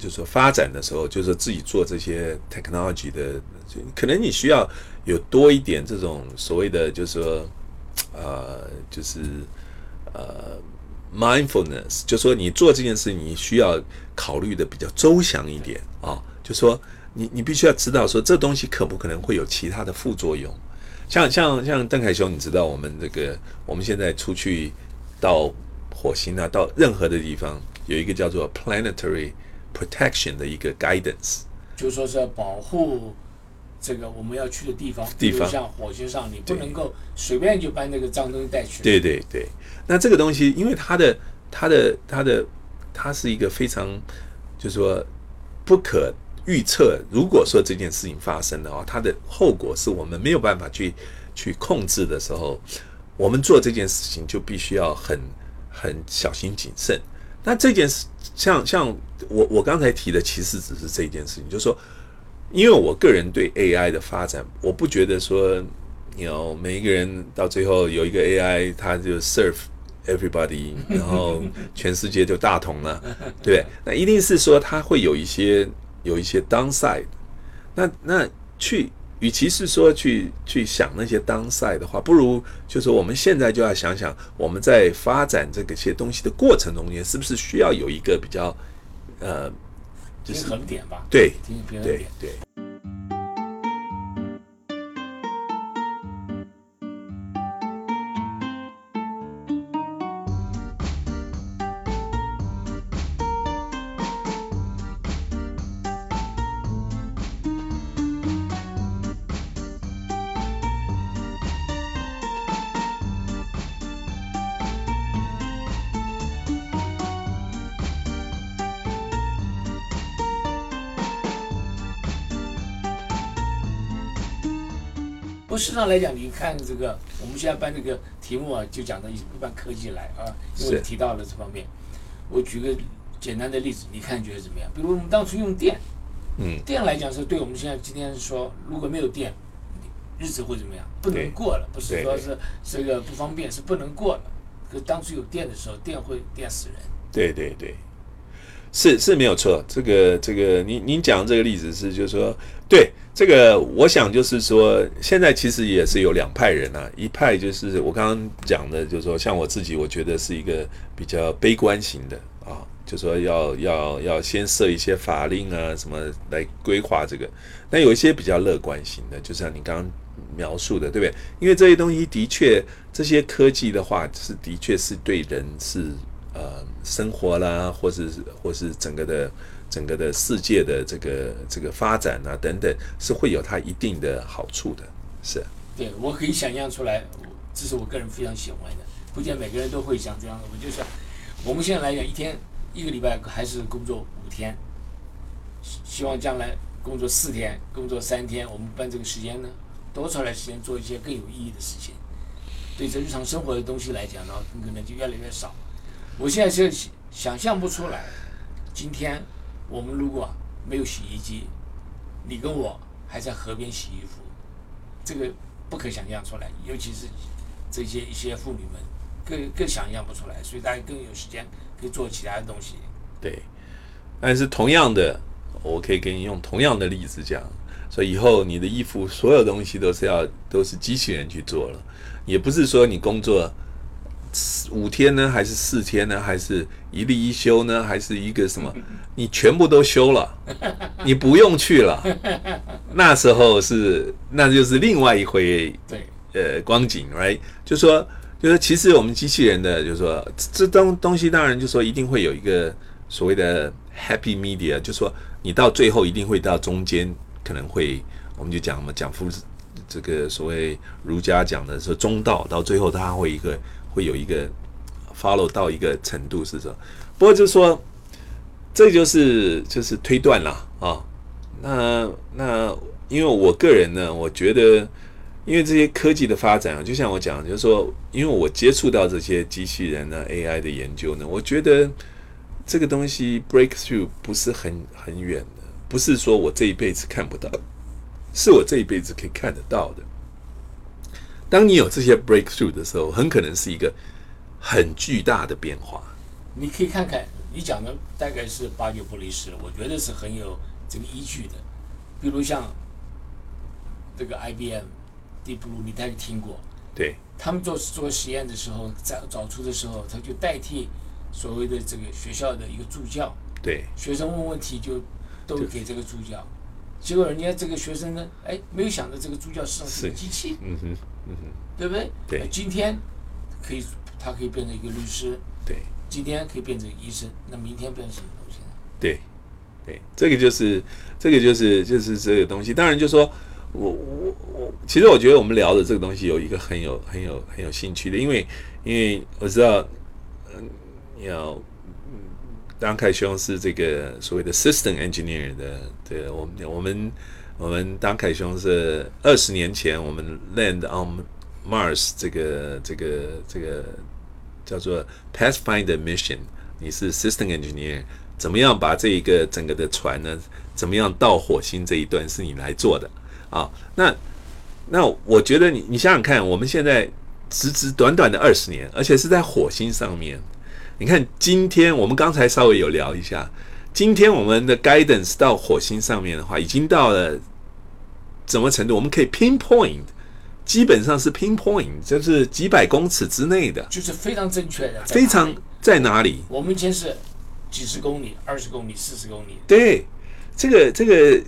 就是说发展的时候，就是自己做这些 technology 的，可能你需要有多一点这种所谓的，就是说呃，就是呃。Mindfulness 就说你做这件事，你需要考虑的比较周详一点啊。就说你你必须要知道说这东西可不可能会有其他的副作用。像像像邓凯雄，你知道我们这个我们现在出去到火星啊，到任何的地方，有一个叫做 planetary protection 的一个 guidance，就说是要保护这个我们要去的地方，地方像火星上，你不能够随便就把那个脏东西带去。对对对。那这个东西，因为它的、它的、它的，它是一个非常，就是说不可预测。如果说这件事情发生的话，它的后果是我们没有办法去去控制的时候，我们做这件事情就必须要很很小心谨慎。那这件事，像像我我刚才提的，其实只是这件事情，就是说，因为我个人对 AI 的发展，我不觉得说，有每一个人到最后有一个 AI，他就 serve。Everybody，然后全世界就大同了，对那一定是说它会有一些有一些 downside。那那去，与其是说去去想那些 downside 的话，不如就是我们现在就要想想，我们在发展这个些东西的过程中间，是不是需要有一个比较呃，平衡点吧？对，对。不，事实上来讲，你看这个，我们现在办这个题目啊，就讲到一一般科技来啊，因为提到了这方面。我举个简单的例子，你看觉得怎么样？比如我们当初用电，嗯，电来讲是对我们现在今天说，如果没有电，日子会怎么样？不能过了，不是说是这个不方便，是不能过了。可当初有电的时候，电会电死人。对对对。是是没有错，这个这个，您您讲这个例子是，就是说，对这个，我想就是说，现在其实也是有两派人啊，一派就是我刚刚讲的，就是说，像我自己，我觉得是一个比较悲观型的啊，就说要要要先设一些法令啊什么来规划这个，那有一些比较乐观型的，就像你刚刚描述的，对不对？因为这些东西的确，这些科技的话是的确是对人是。呃，生活啦，或是或是整个的整个的世界的这个这个发展啊等等，是会有它一定的好处的。是，对我可以想象出来，这是我个人非常喜欢的。不见每个人都会想这样的，我就想，我们现在来讲，一天一个礼拜还是工作五天，希望将来工作四天、工作三天，我们把这个时间呢多出来时间做一些更有意义的事情。对这日常生活的东西来讲呢，可能就越来越少。我现在是想象不出来，今天我们如果没有洗衣机，你跟我还在河边洗衣服，这个不可想象出来。尤其是这些一些妇女们，更更想象不出来，所以大家更有时间可以做其他的东西。对，但是同样的，我可以给你用同样的例子讲，所以以后你的衣服所有东西都是要都是机器人去做了，也不是说你工作。五天呢，还是四天呢，还是一例一休呢，还是一个什么？你全部都休了，你不用去了。那时候是，那就是另外一回对呃光景，right？就说，就说，其实我们机器人的，就是说，这东东西当然就说一定会有一个所谓的 happy media，就说你到最后一定会到中间，可能会我们就讲嘛，讲夫这个所谓儒家讲的说中道，到最后他会一个。会有一个 follow 到一个程度是说，不过就是说，这就是就是推断了啊。那那因为我个人呢，我觉得，因为这些科技的发展啊，就像我讲，就是说，因为我接触到这些机器人呢，AI 的研究呢，我觉得这个东西 breakthrough 不是很很远的，不是说我这一辈子看不到，是我这一辈子可以看得到的。当你有这些 breakthrough 的时候，很可能是一个很巨大的变化。你可以看看，你讲的大概是八九不离十，我觉得是很有这个依据的。比如像这个 IBM、Deep Blue，你大概听过？对，他们做做实验的时候，在找出的时候，他就代替所谓的这个学校的一个助教，对，学生问问题就都给这个助教。结果人家这个学生呢，哎，没有想到这个助教实际上是个机器，嗯哼，嗯哼，对不对？对呃今天可以，他可以变成一个律师，对。今天可以变成医生，那明天变成什么东西呢？对，对，这个就是这个就是就是这个东西。当然，就说我我我，其实我觉得我们聊的这个东西有一个很有很有很有兴趣的，因为因为我知道，嗯，要嗯，张凯兄是这个所谓的 system engineer 的，对，我们我们我们当凯兄是二十年前我们 land on Mars 这个这个这个叫做 Pathfinder mission，你是 system engineer，怎么样把这一个整个的船呢，怎么样到火星这一段是你来做的啊？那那我觉得你你想想看，我们现在只只短短的二十年，而且是在火星上面。你看，今天我们刚才稍微有聊一下，今天我们的 guidance 到火星上面的话，已经到了什么程度？我们可以 pinpoint，基本上是 pinpoint，就是几百公尺之内的，就是非常正确的，非常在哪里？我们以前是几十公里、二十公里、四十公里，对，这个这个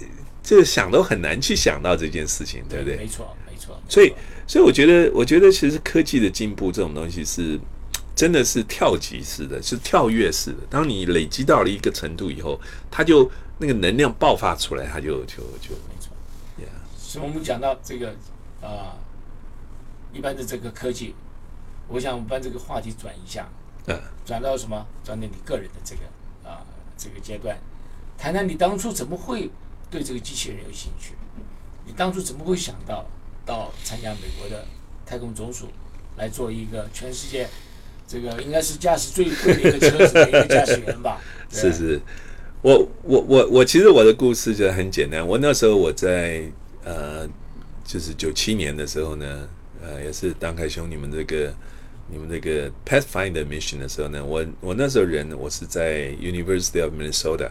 这个想都很难去想到这件事情，对不对？没错，没错。没所以，所以我觉得，我觉得其实科技的进步这种东西是真的是跳级式的，是跳跃式的。当你累积到了一个程度以后，它就那个能量爆发出来，它就就就所以我们讲到这个啊、一般的这个科技，我想我们把这个话题转一下，嗯，转到什么？转到你个人的这个啊、这个阶段，谈谈你当初怎么会对这个机器人有兴趣？你当初怎么会想到到参加美国的太空总署来做一个全世界这个应该是驾驶最贵的一个车子的一个驾驶员吧？是是。我我我我其实我的故事就很简单。我那时候我在呃，就是九七年的时候呢，呃，也是当凯兄你们这个你们这个 Pathfinder mission 的时候呢，我我那时候人我是在 University of Minnesota。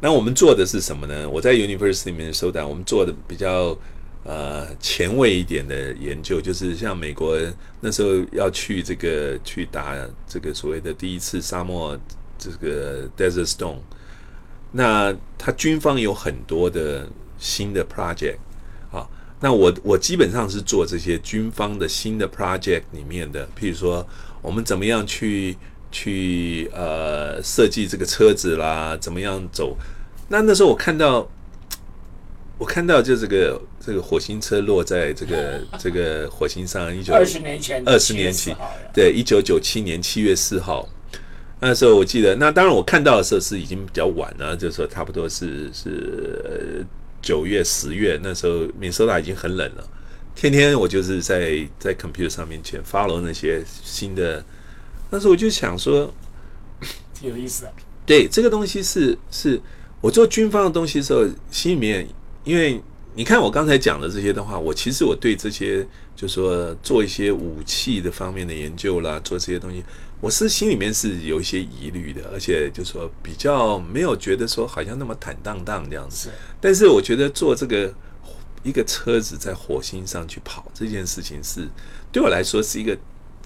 那我们做的是什么呢？我在 University of Minnesota，我们做的比较呃前卫一点的研究，就是像美国那时候要去这个去打这个所谓的第一次沙漠这个 Desert Storm，那他军方有很多的新的 project 啊，那我我基本上是做这些军方的新的 project 里面的，譬如说我们怎么样去去呃设计这个车子啦，怎么样走。那那时候我看到，我看到就这个这个火星车落在这个这个火星上，一九二十年前，二十年前7月4号呀对，一九九七年七月四号，那时候我记得，那当然我看到的时候是已经比较晚了，就是说差不多是是呃九月十月，那时候明斯达已经很冷了，天天我就是在在 computer 上面前 follow 那些新的，那时候我就想说，挺有意思的。对，这个东西是是我做军方的东西的时候，心里面，因为你看我刚才讲的这些的话，我其实我对这些就说做一些武器的方面的研究啦，做这些东西，我是心里面是有一些疑虑的，而且就说比较没有觉得说好像那么坦荡荡这样子。但是我觉得做这个一个车子在火星上去跑这件事情是对我来说是一个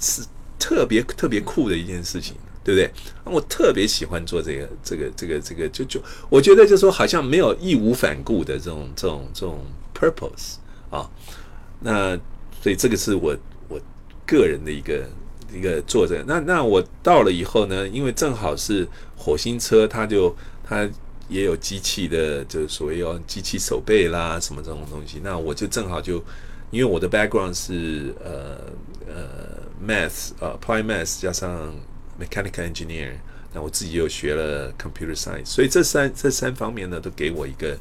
是特别特别酷的一件事情，对不对？我特别喜欢做这个这个这个这个，就就我觉得就说好像没有义无反顾的这种这种这种 purpose 啊，那所以这个是我我个人的一个一个坐着。那那我到了以后呢，因为正好是火星车，它就它也有机器的，就是所谓要机器手背啦什么这种东西。那我就正好就因为我的 background 是呃呃 math 呃 apply math 加上 mechanical engineer，那我自己又学了 computer science，所以这三这三方面呢，都给我一个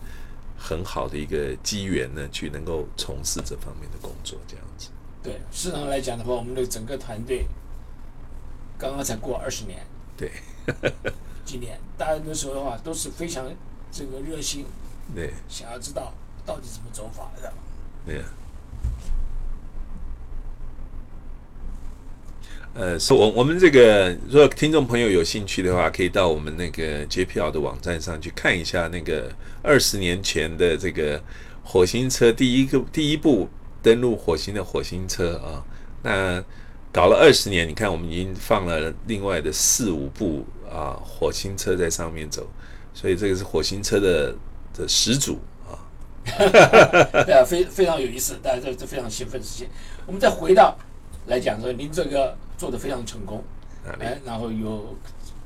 很好的一个机缘呢，去能够从事这方面的工作，这样子。对，市场来讲的话，我们的整个团队刚刚才过二十年，对，今年大家那时候的话都是非常这个热心，对想要知道到底怎么走法的。对。呃，是我我们这个，如果听众朋友有兴趣的话，可以到我们那个 JPL 的网站上去看一下那个二十年前的这个火星车第一个第一部登陆火星的火星车啊。那搞了二十年，你看我们已经放了另外的四五部啊火星车在上面走，所以这个是火星车的的始祖啊。对啊，非非常有意思，大家这这非常兴奋之情。我们再回到来讲说，您这个。做的非常成功，哎，然后有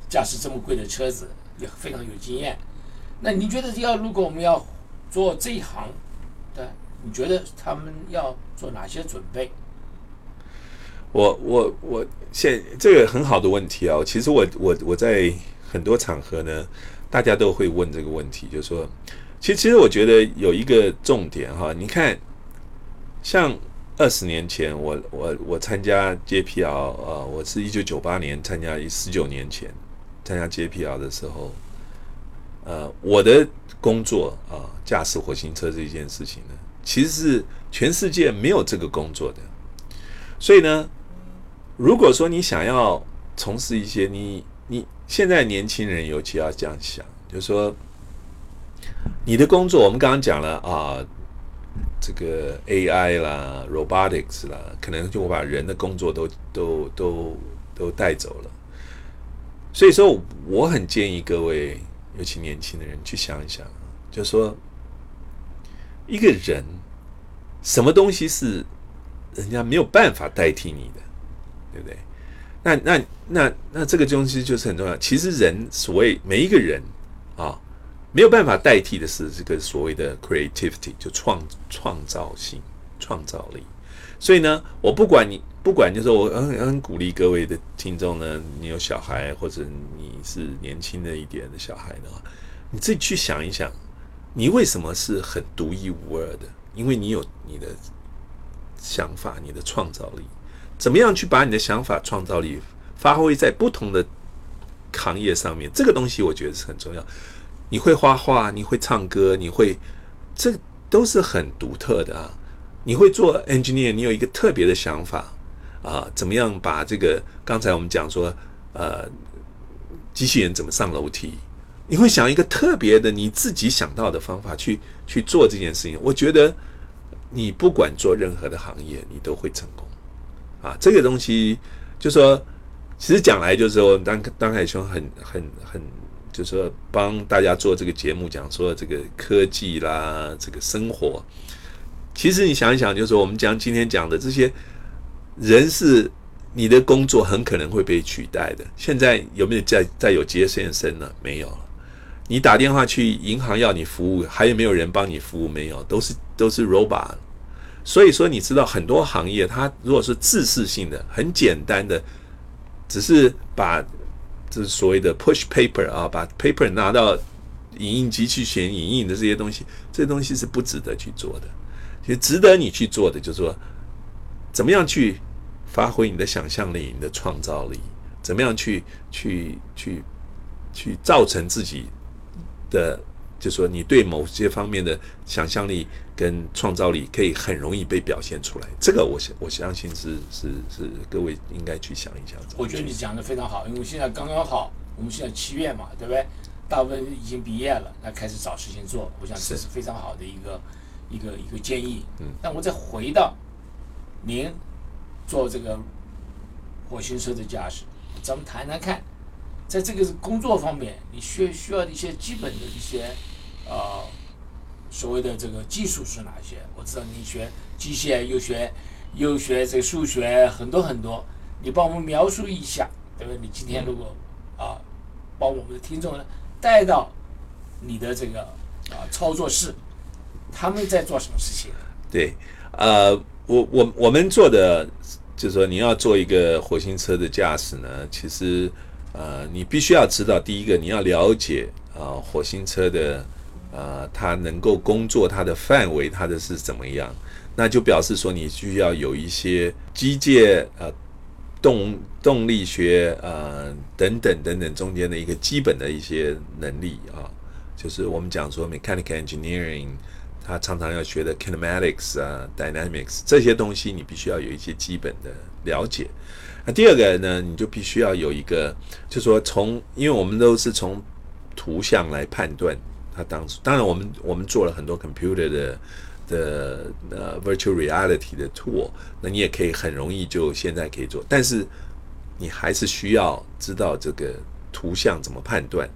驾驶这么贵的车子，也非常有经验。那您觉得要如果我们要做这一行，对，你觉得他们要做哪些准备？我我我现这个很好的问题啊，其实我我我在很多场合呢，大家都会问这个问题，就是说，其实其实我觉得有一个重点哈，你看，像。二十年前，我我我参加 JPL 啊，我是一九九八年参加，十九年前参加 JPL 的时候，呃，我的工作啊，驾驶火星车这件事情呢，其实是全世界没有这个工作的。所以呢，如果说你想要从事一些你你现在年轻人尤其要这样想，就是说你的工作，我们刚刚讲了啊。这个 AI 啦，robotics 啦，可能就会把人的工作都都都都带走了。所以说，我很建议各位，尤其年轻的人去想一想，就说一个人什么东西是人家没有办法代替你的，对不对？那那那那这个东西就是很重要。其实人所谓每一个人啊。没有办法代替的是这个所谓的 creativity，就创创造性、创造力。所以呢，我不管你不管，就是我很很鼓励各位的听众呢，你有小孩或者你是年轻的一点的小孩的话，你自己去想一想，你为什么是很独一无二的？因为你有你的想法、你的创造力。怎么样去把你的想法、创造力发挥在不同的行业上面？这个东西我觉得是很重要。你会画画，你会唱歌，你会，这都是很独特的啊！你会做 engineer，你有一个特别的想法啊，怎么样把这个刚才我们讲说，呃，机器人怎么上楼梯？你会想一个特别的你自己想到的方法去去做这件事情。我觉得你不管做任何的行业，你都会成功啊！这个东西就说，其实讲来就是说，当当海兄很很很。就说帮大家做这个节目，讲说这个科技啦，这个生活。其实你想一想，就是我们讲今天讲的这些人是你的工作很可能会被取代的。现在有没有再再有接线生呢？没有了。你打电话去银行要你服务，还有没有人帮你服务？没有，都是都是 robot。所以说，你知道很多行业，它如果是自适性的、很简单的，只是把。这所谓的 push paper 啊，把 paper 拿到影印机去选影印的这些东西，这些东西是不值得去做的。其实值得你去做的，就是说，怎么样去发挥你的想象力、你的创造力，怎么样去去去去造成自己的。就说你对某些方面的想象力跟创造力可以很容易被表现出来，这个我相我相信是是是各位应该去想一想。我觉得你讲的非常好，因为现在刚刚好，我们现在七月嘛，对不对？大部分已经毕业了，那开始找事情做，我想这是非常好的一个一个一个建议。嗯。那我再回到您做这个火星车的驾驶，咱们谈谈看，在这个工作方面，你需需要的一些基本的一些。呃，所谓的这个技术是哪些？我知道你学机械，又学又学这个数学，很多很多。你帮我们描述一下，对不对？你今天如果啊，帮我们的听众呢带到你的这个啊操作室，他们在做什么事情？对，呃，我我我们做的就是说，你要做一个火星车的驾驶呢，其实呃，你必须要知道，第一个你要了解啊火星车的。呃，它能够工作，它的范围，它的是怎么样？那就表示说，你需要有一些机械、呃，动动力学、呃等等等等中间的一个基本的一些能力啊。就是我们讲说 mechanical engineering，它常常要学的 kinematics 啊、dynamics 这些东西，你必须要有一些基本的了解。第二个呢，你就必须要有一个，就是说从，因为我们都是从图像来判断它当初，当然我们我们做了很多 computer 的的呃 virtual reality 的 tool，那你也可以很容易就现在可以做，但是你还是需要知道这个图像怎么判断。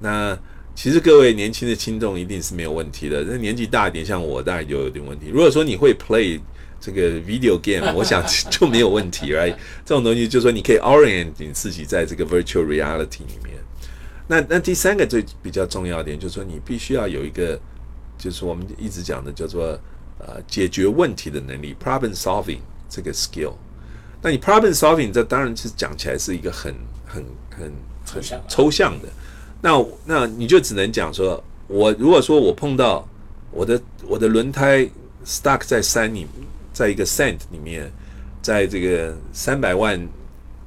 那其实各位年轻的听众一定是没有问题的，那年纪大一点，像我当然就有点问题。如果说你会 play 这个 video game，我想就没有问题，right？这种东西就是说你可以 orient 你自己在这个 virtual reality 里面。那那第三个最比较重要一点，就是说你必须要有一个，就是我们一直讲的叫做呃解决问题的能力 （problem solving） 这个 skill。那你 problem solving 这当然是讲起来是一个很很很很抽象的。那那你就只能讲说，我如果说我碰到我的我的轮胎 stuck 在山里，在一个 sent 里面，在这个三百万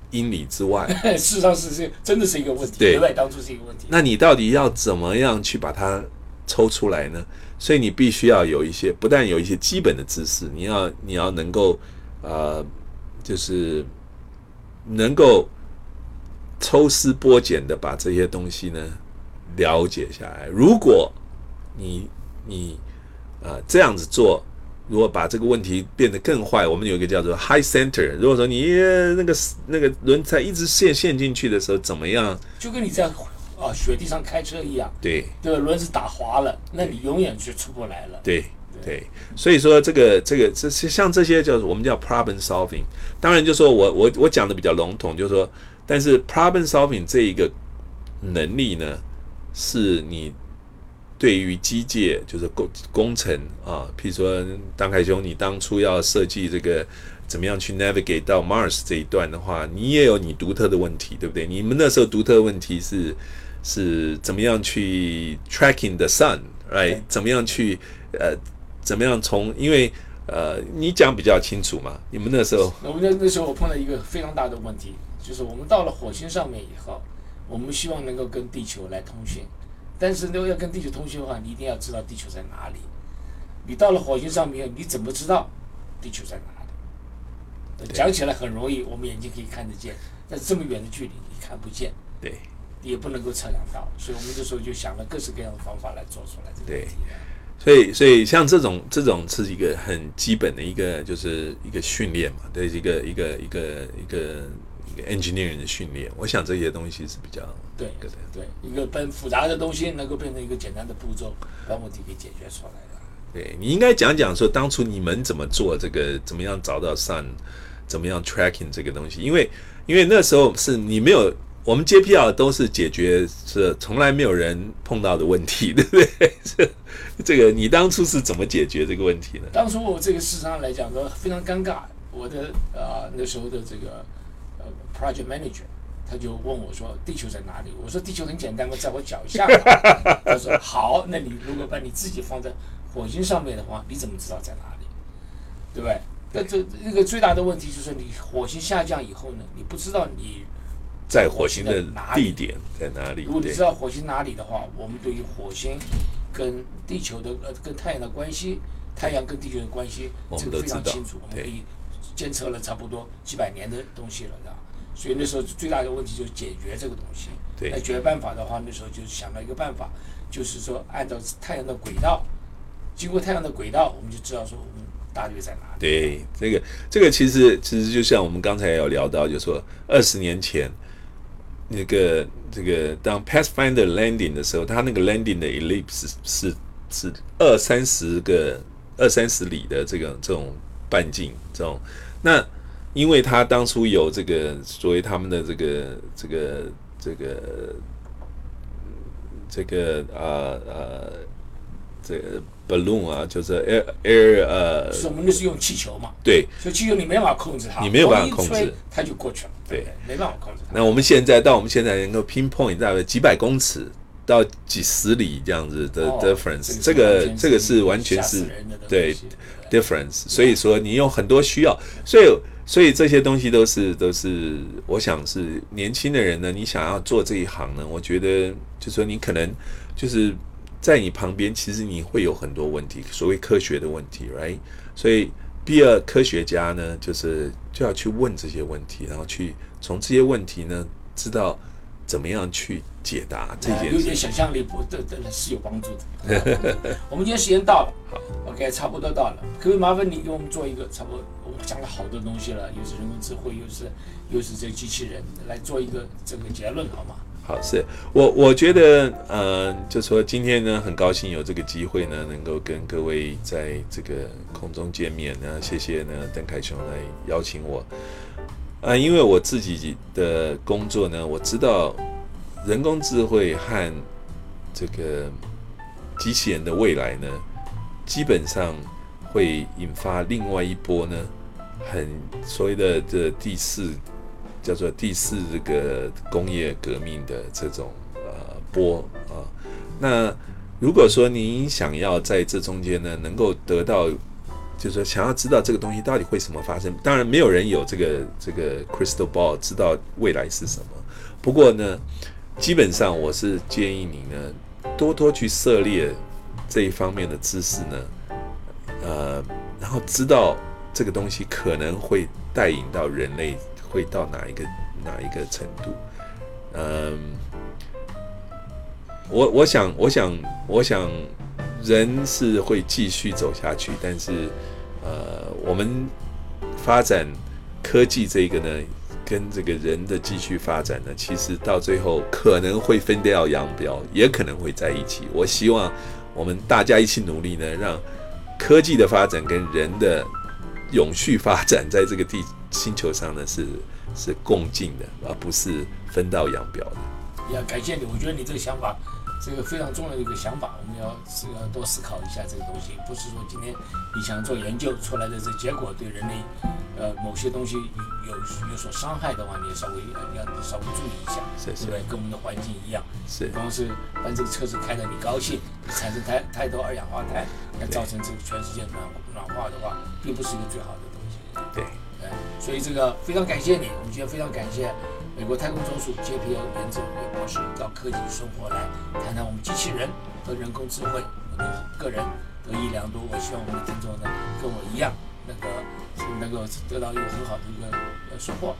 英里之外，事实上是是真的是一个问题，对对不对？当初是一个问题。那你到底要怎么样去把它抽出来呢？所以你必须要有一些，不但有一些基本的知识，你要你要能够呃，就是能够抽丝剥茧的把这些东西呢了解下来。如果你你呃这样子做，如果把这个问题变得更坏，我们有一个叫做 high center。如果说你呃那个那个轮胎一直陷陷进去的时候，怎么样？就跟你在啊雪地上开车一样，对。对吧？轮子打滑了，那你永远就出不来了。对对，所以说这个这个这些像这些叫我们叫 problem solving。当然，就说我我我讲的比较笼统，就是说，但是 problem solving 这一个能力呢，是你对于机械就是工工程啊，譬如说当凯兄，你当初要设计这个。怎么样去 navigate 到 Mars 这一段的话，你也有你独特的问题，对不对？你们那时候独特的问题是是怎么样去 tracking the sun，right？怎么样去呃，怎么样从因为呃，你讲比较清楚嘛。你们那时候，我们那那时候我碰到一个非常大的问题，就是我们到了火星上面以后，我们希望能够跟地球来通讯，但是如果要跟地球通讯的话，你一定要知道地球在哪里。你到了火星上面，你怎么知道地球在哪里？讲起来很容易，我们眼睛可以看得见，但是这么远的距离你看不见，对，也不能够测量到，所以我们这时候就想了各式各样的方法来做出来这个问题。所以，所以像这种这种是一个很基本的一个，就是一个训练嘛，对，一个一个一个一个一个 engineering 的训练。我想这些东西是比较对对对，一个很复杂的东西能够变成一个简单的步骤，把问题给解决出来了。对你应该讲讲说，当初你们怎么做这个，怎么样找到 sun。怎么样 tracking 这个东西？因为因为那时候是你没有，我们 JPL 都是解决是从来没有人碰到的问题，对不对？这这个你当初是怎么解决这个问题呢？当初我这个事实上来讲说非常尴尬，我的啊那时候的这个呃 project manager 他就问我说地球在哪里？我说地球很简单嘛，在我脚下。他说好，那你如果把你自己放在火星上面的话，你怎么知道在哪里？对不对？那这那个最大的问题就是，你火星下降以后呢，你不知道你在火星的地点在哪里。如果你知道火星哪里的话，我们对于火星跟地球的呃跟太阳的关系，太阳跟地球的关系，这个非常清楚，我们可以监测了差不多几百年的东西了，是吧？所以那时候最大的问题就是解决这个东西。对。那解决办法的话，那时候就想到一个办法，就是说按照太阳的轨道，经过太阳的轨道，我们就知道说我们。大约在哪里？对，这个这个其实其实就像我们刚才有聊到，就说二十年前那个这个当 Pathfinder landing 的时候，它那个 landing 的 ellipse 是是二三十个二三十里的这个这种半径这种。那因为他当初有这个作为他们的这个这个这个这个呃呃这个。balloon 啊，就是 air air 呃，是我们那是用气球嘛？对，所以气球你没办法控制它，你没有办法控制，它就过去了。对，没办法控制它。那我们现在到我们现在能够 pinpoint 在几百公尺到几十里这样子的 difference，这个这个是完全是对 difference。所以说你有很多需要，所以所以这些东西都是都是，我想是年轻的人呢，你想要做这一行呢，我觉得就说你可能就是在你旁边，其实你会有很多问题，所谓科学的问题，right？所以，第二科学家呢，就是就要去问这些问题，然后去从这些问题呢，知道怎么样去解答这件事。有点想象力，不，这这是有帮助的。我们今天时间到了，好，OK，差不多到了，可不可以麻烦你给我们做一个差不多？我讲了好多东西了，又是人工智慧，又是又是这机器人，来做一个这个结论，好吗？好，是我我觉得，呃，就说今天呢，很高兴有这个机会呢，能够跟各位在这个空中见面呢，谢谢呢，邓凯雄来邀请我。啊，因为我自己的工作呢，我知道人工智慧和这个机器人的未来呢，基本上会引发另外一波呢，很所谓的这第四。叫做第四这个工业革命的这种呃波啊，那如果说您想要在这中间呢，能够得到，就是说想要知道这个东西到底会什么发生，当然没有人有这个这个 crystal ball 知道未来是什么。不过呢，基本上我是建议你呢，多多去涉猎这一方面的知识呢，呃，然后知道这个东西可能会带引到人类。会到哪一个哪一个程度？嗯，我我想我想我想人是会继续走下去，但是呃，我们发展科技这个呢，跟这个人的继续发展呢，其实到最后可能会分掉扬镳，也可能会在一起。我希望我们大家一起努力呢，让科技的发展跟人的永续发展在这个地。星球上呢是是共进的，而不是分道扬镳的。要感谢你，我觉得你这个想法，这个非常重要的一个想法，我们要是要多思考一下这个东西。不是说今天你想做研究出来的这结果对人类，呃，某些东西有有所伤害的话，你稍微要稍微注意一下，对不对？跟我们的环境一样，是，光是把这个车子开得你高兴，产生太太多二氧化碳，那造成这个全世界暖暖化的话，并不是一个最好的东西。对。所以这个非常感谢你，我们今天非常感谢美国太空总署 JPL 研究员博士到科技生活来谈谈我们机器人和人工智慧，我的个人得益良多。我希望我们的听众呢跟我一样，那个能够得到一个很好的一个呃收获。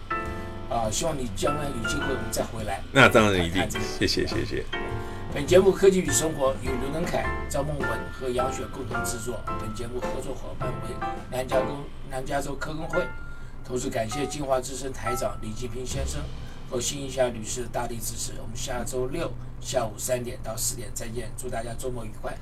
啊，希望你将来有机会我们再回来。那当然一定，谢谢谢谢。本节目《科技与生活》由刘能凯、赵梦文和杨雪共同制作，本节目合作伙伴为南加州南加州科工会。同时感谢金华之声台长李继平先生和新一下女士的大力支持。我们下周六下午三点到四点再见，祝大家周末愉快。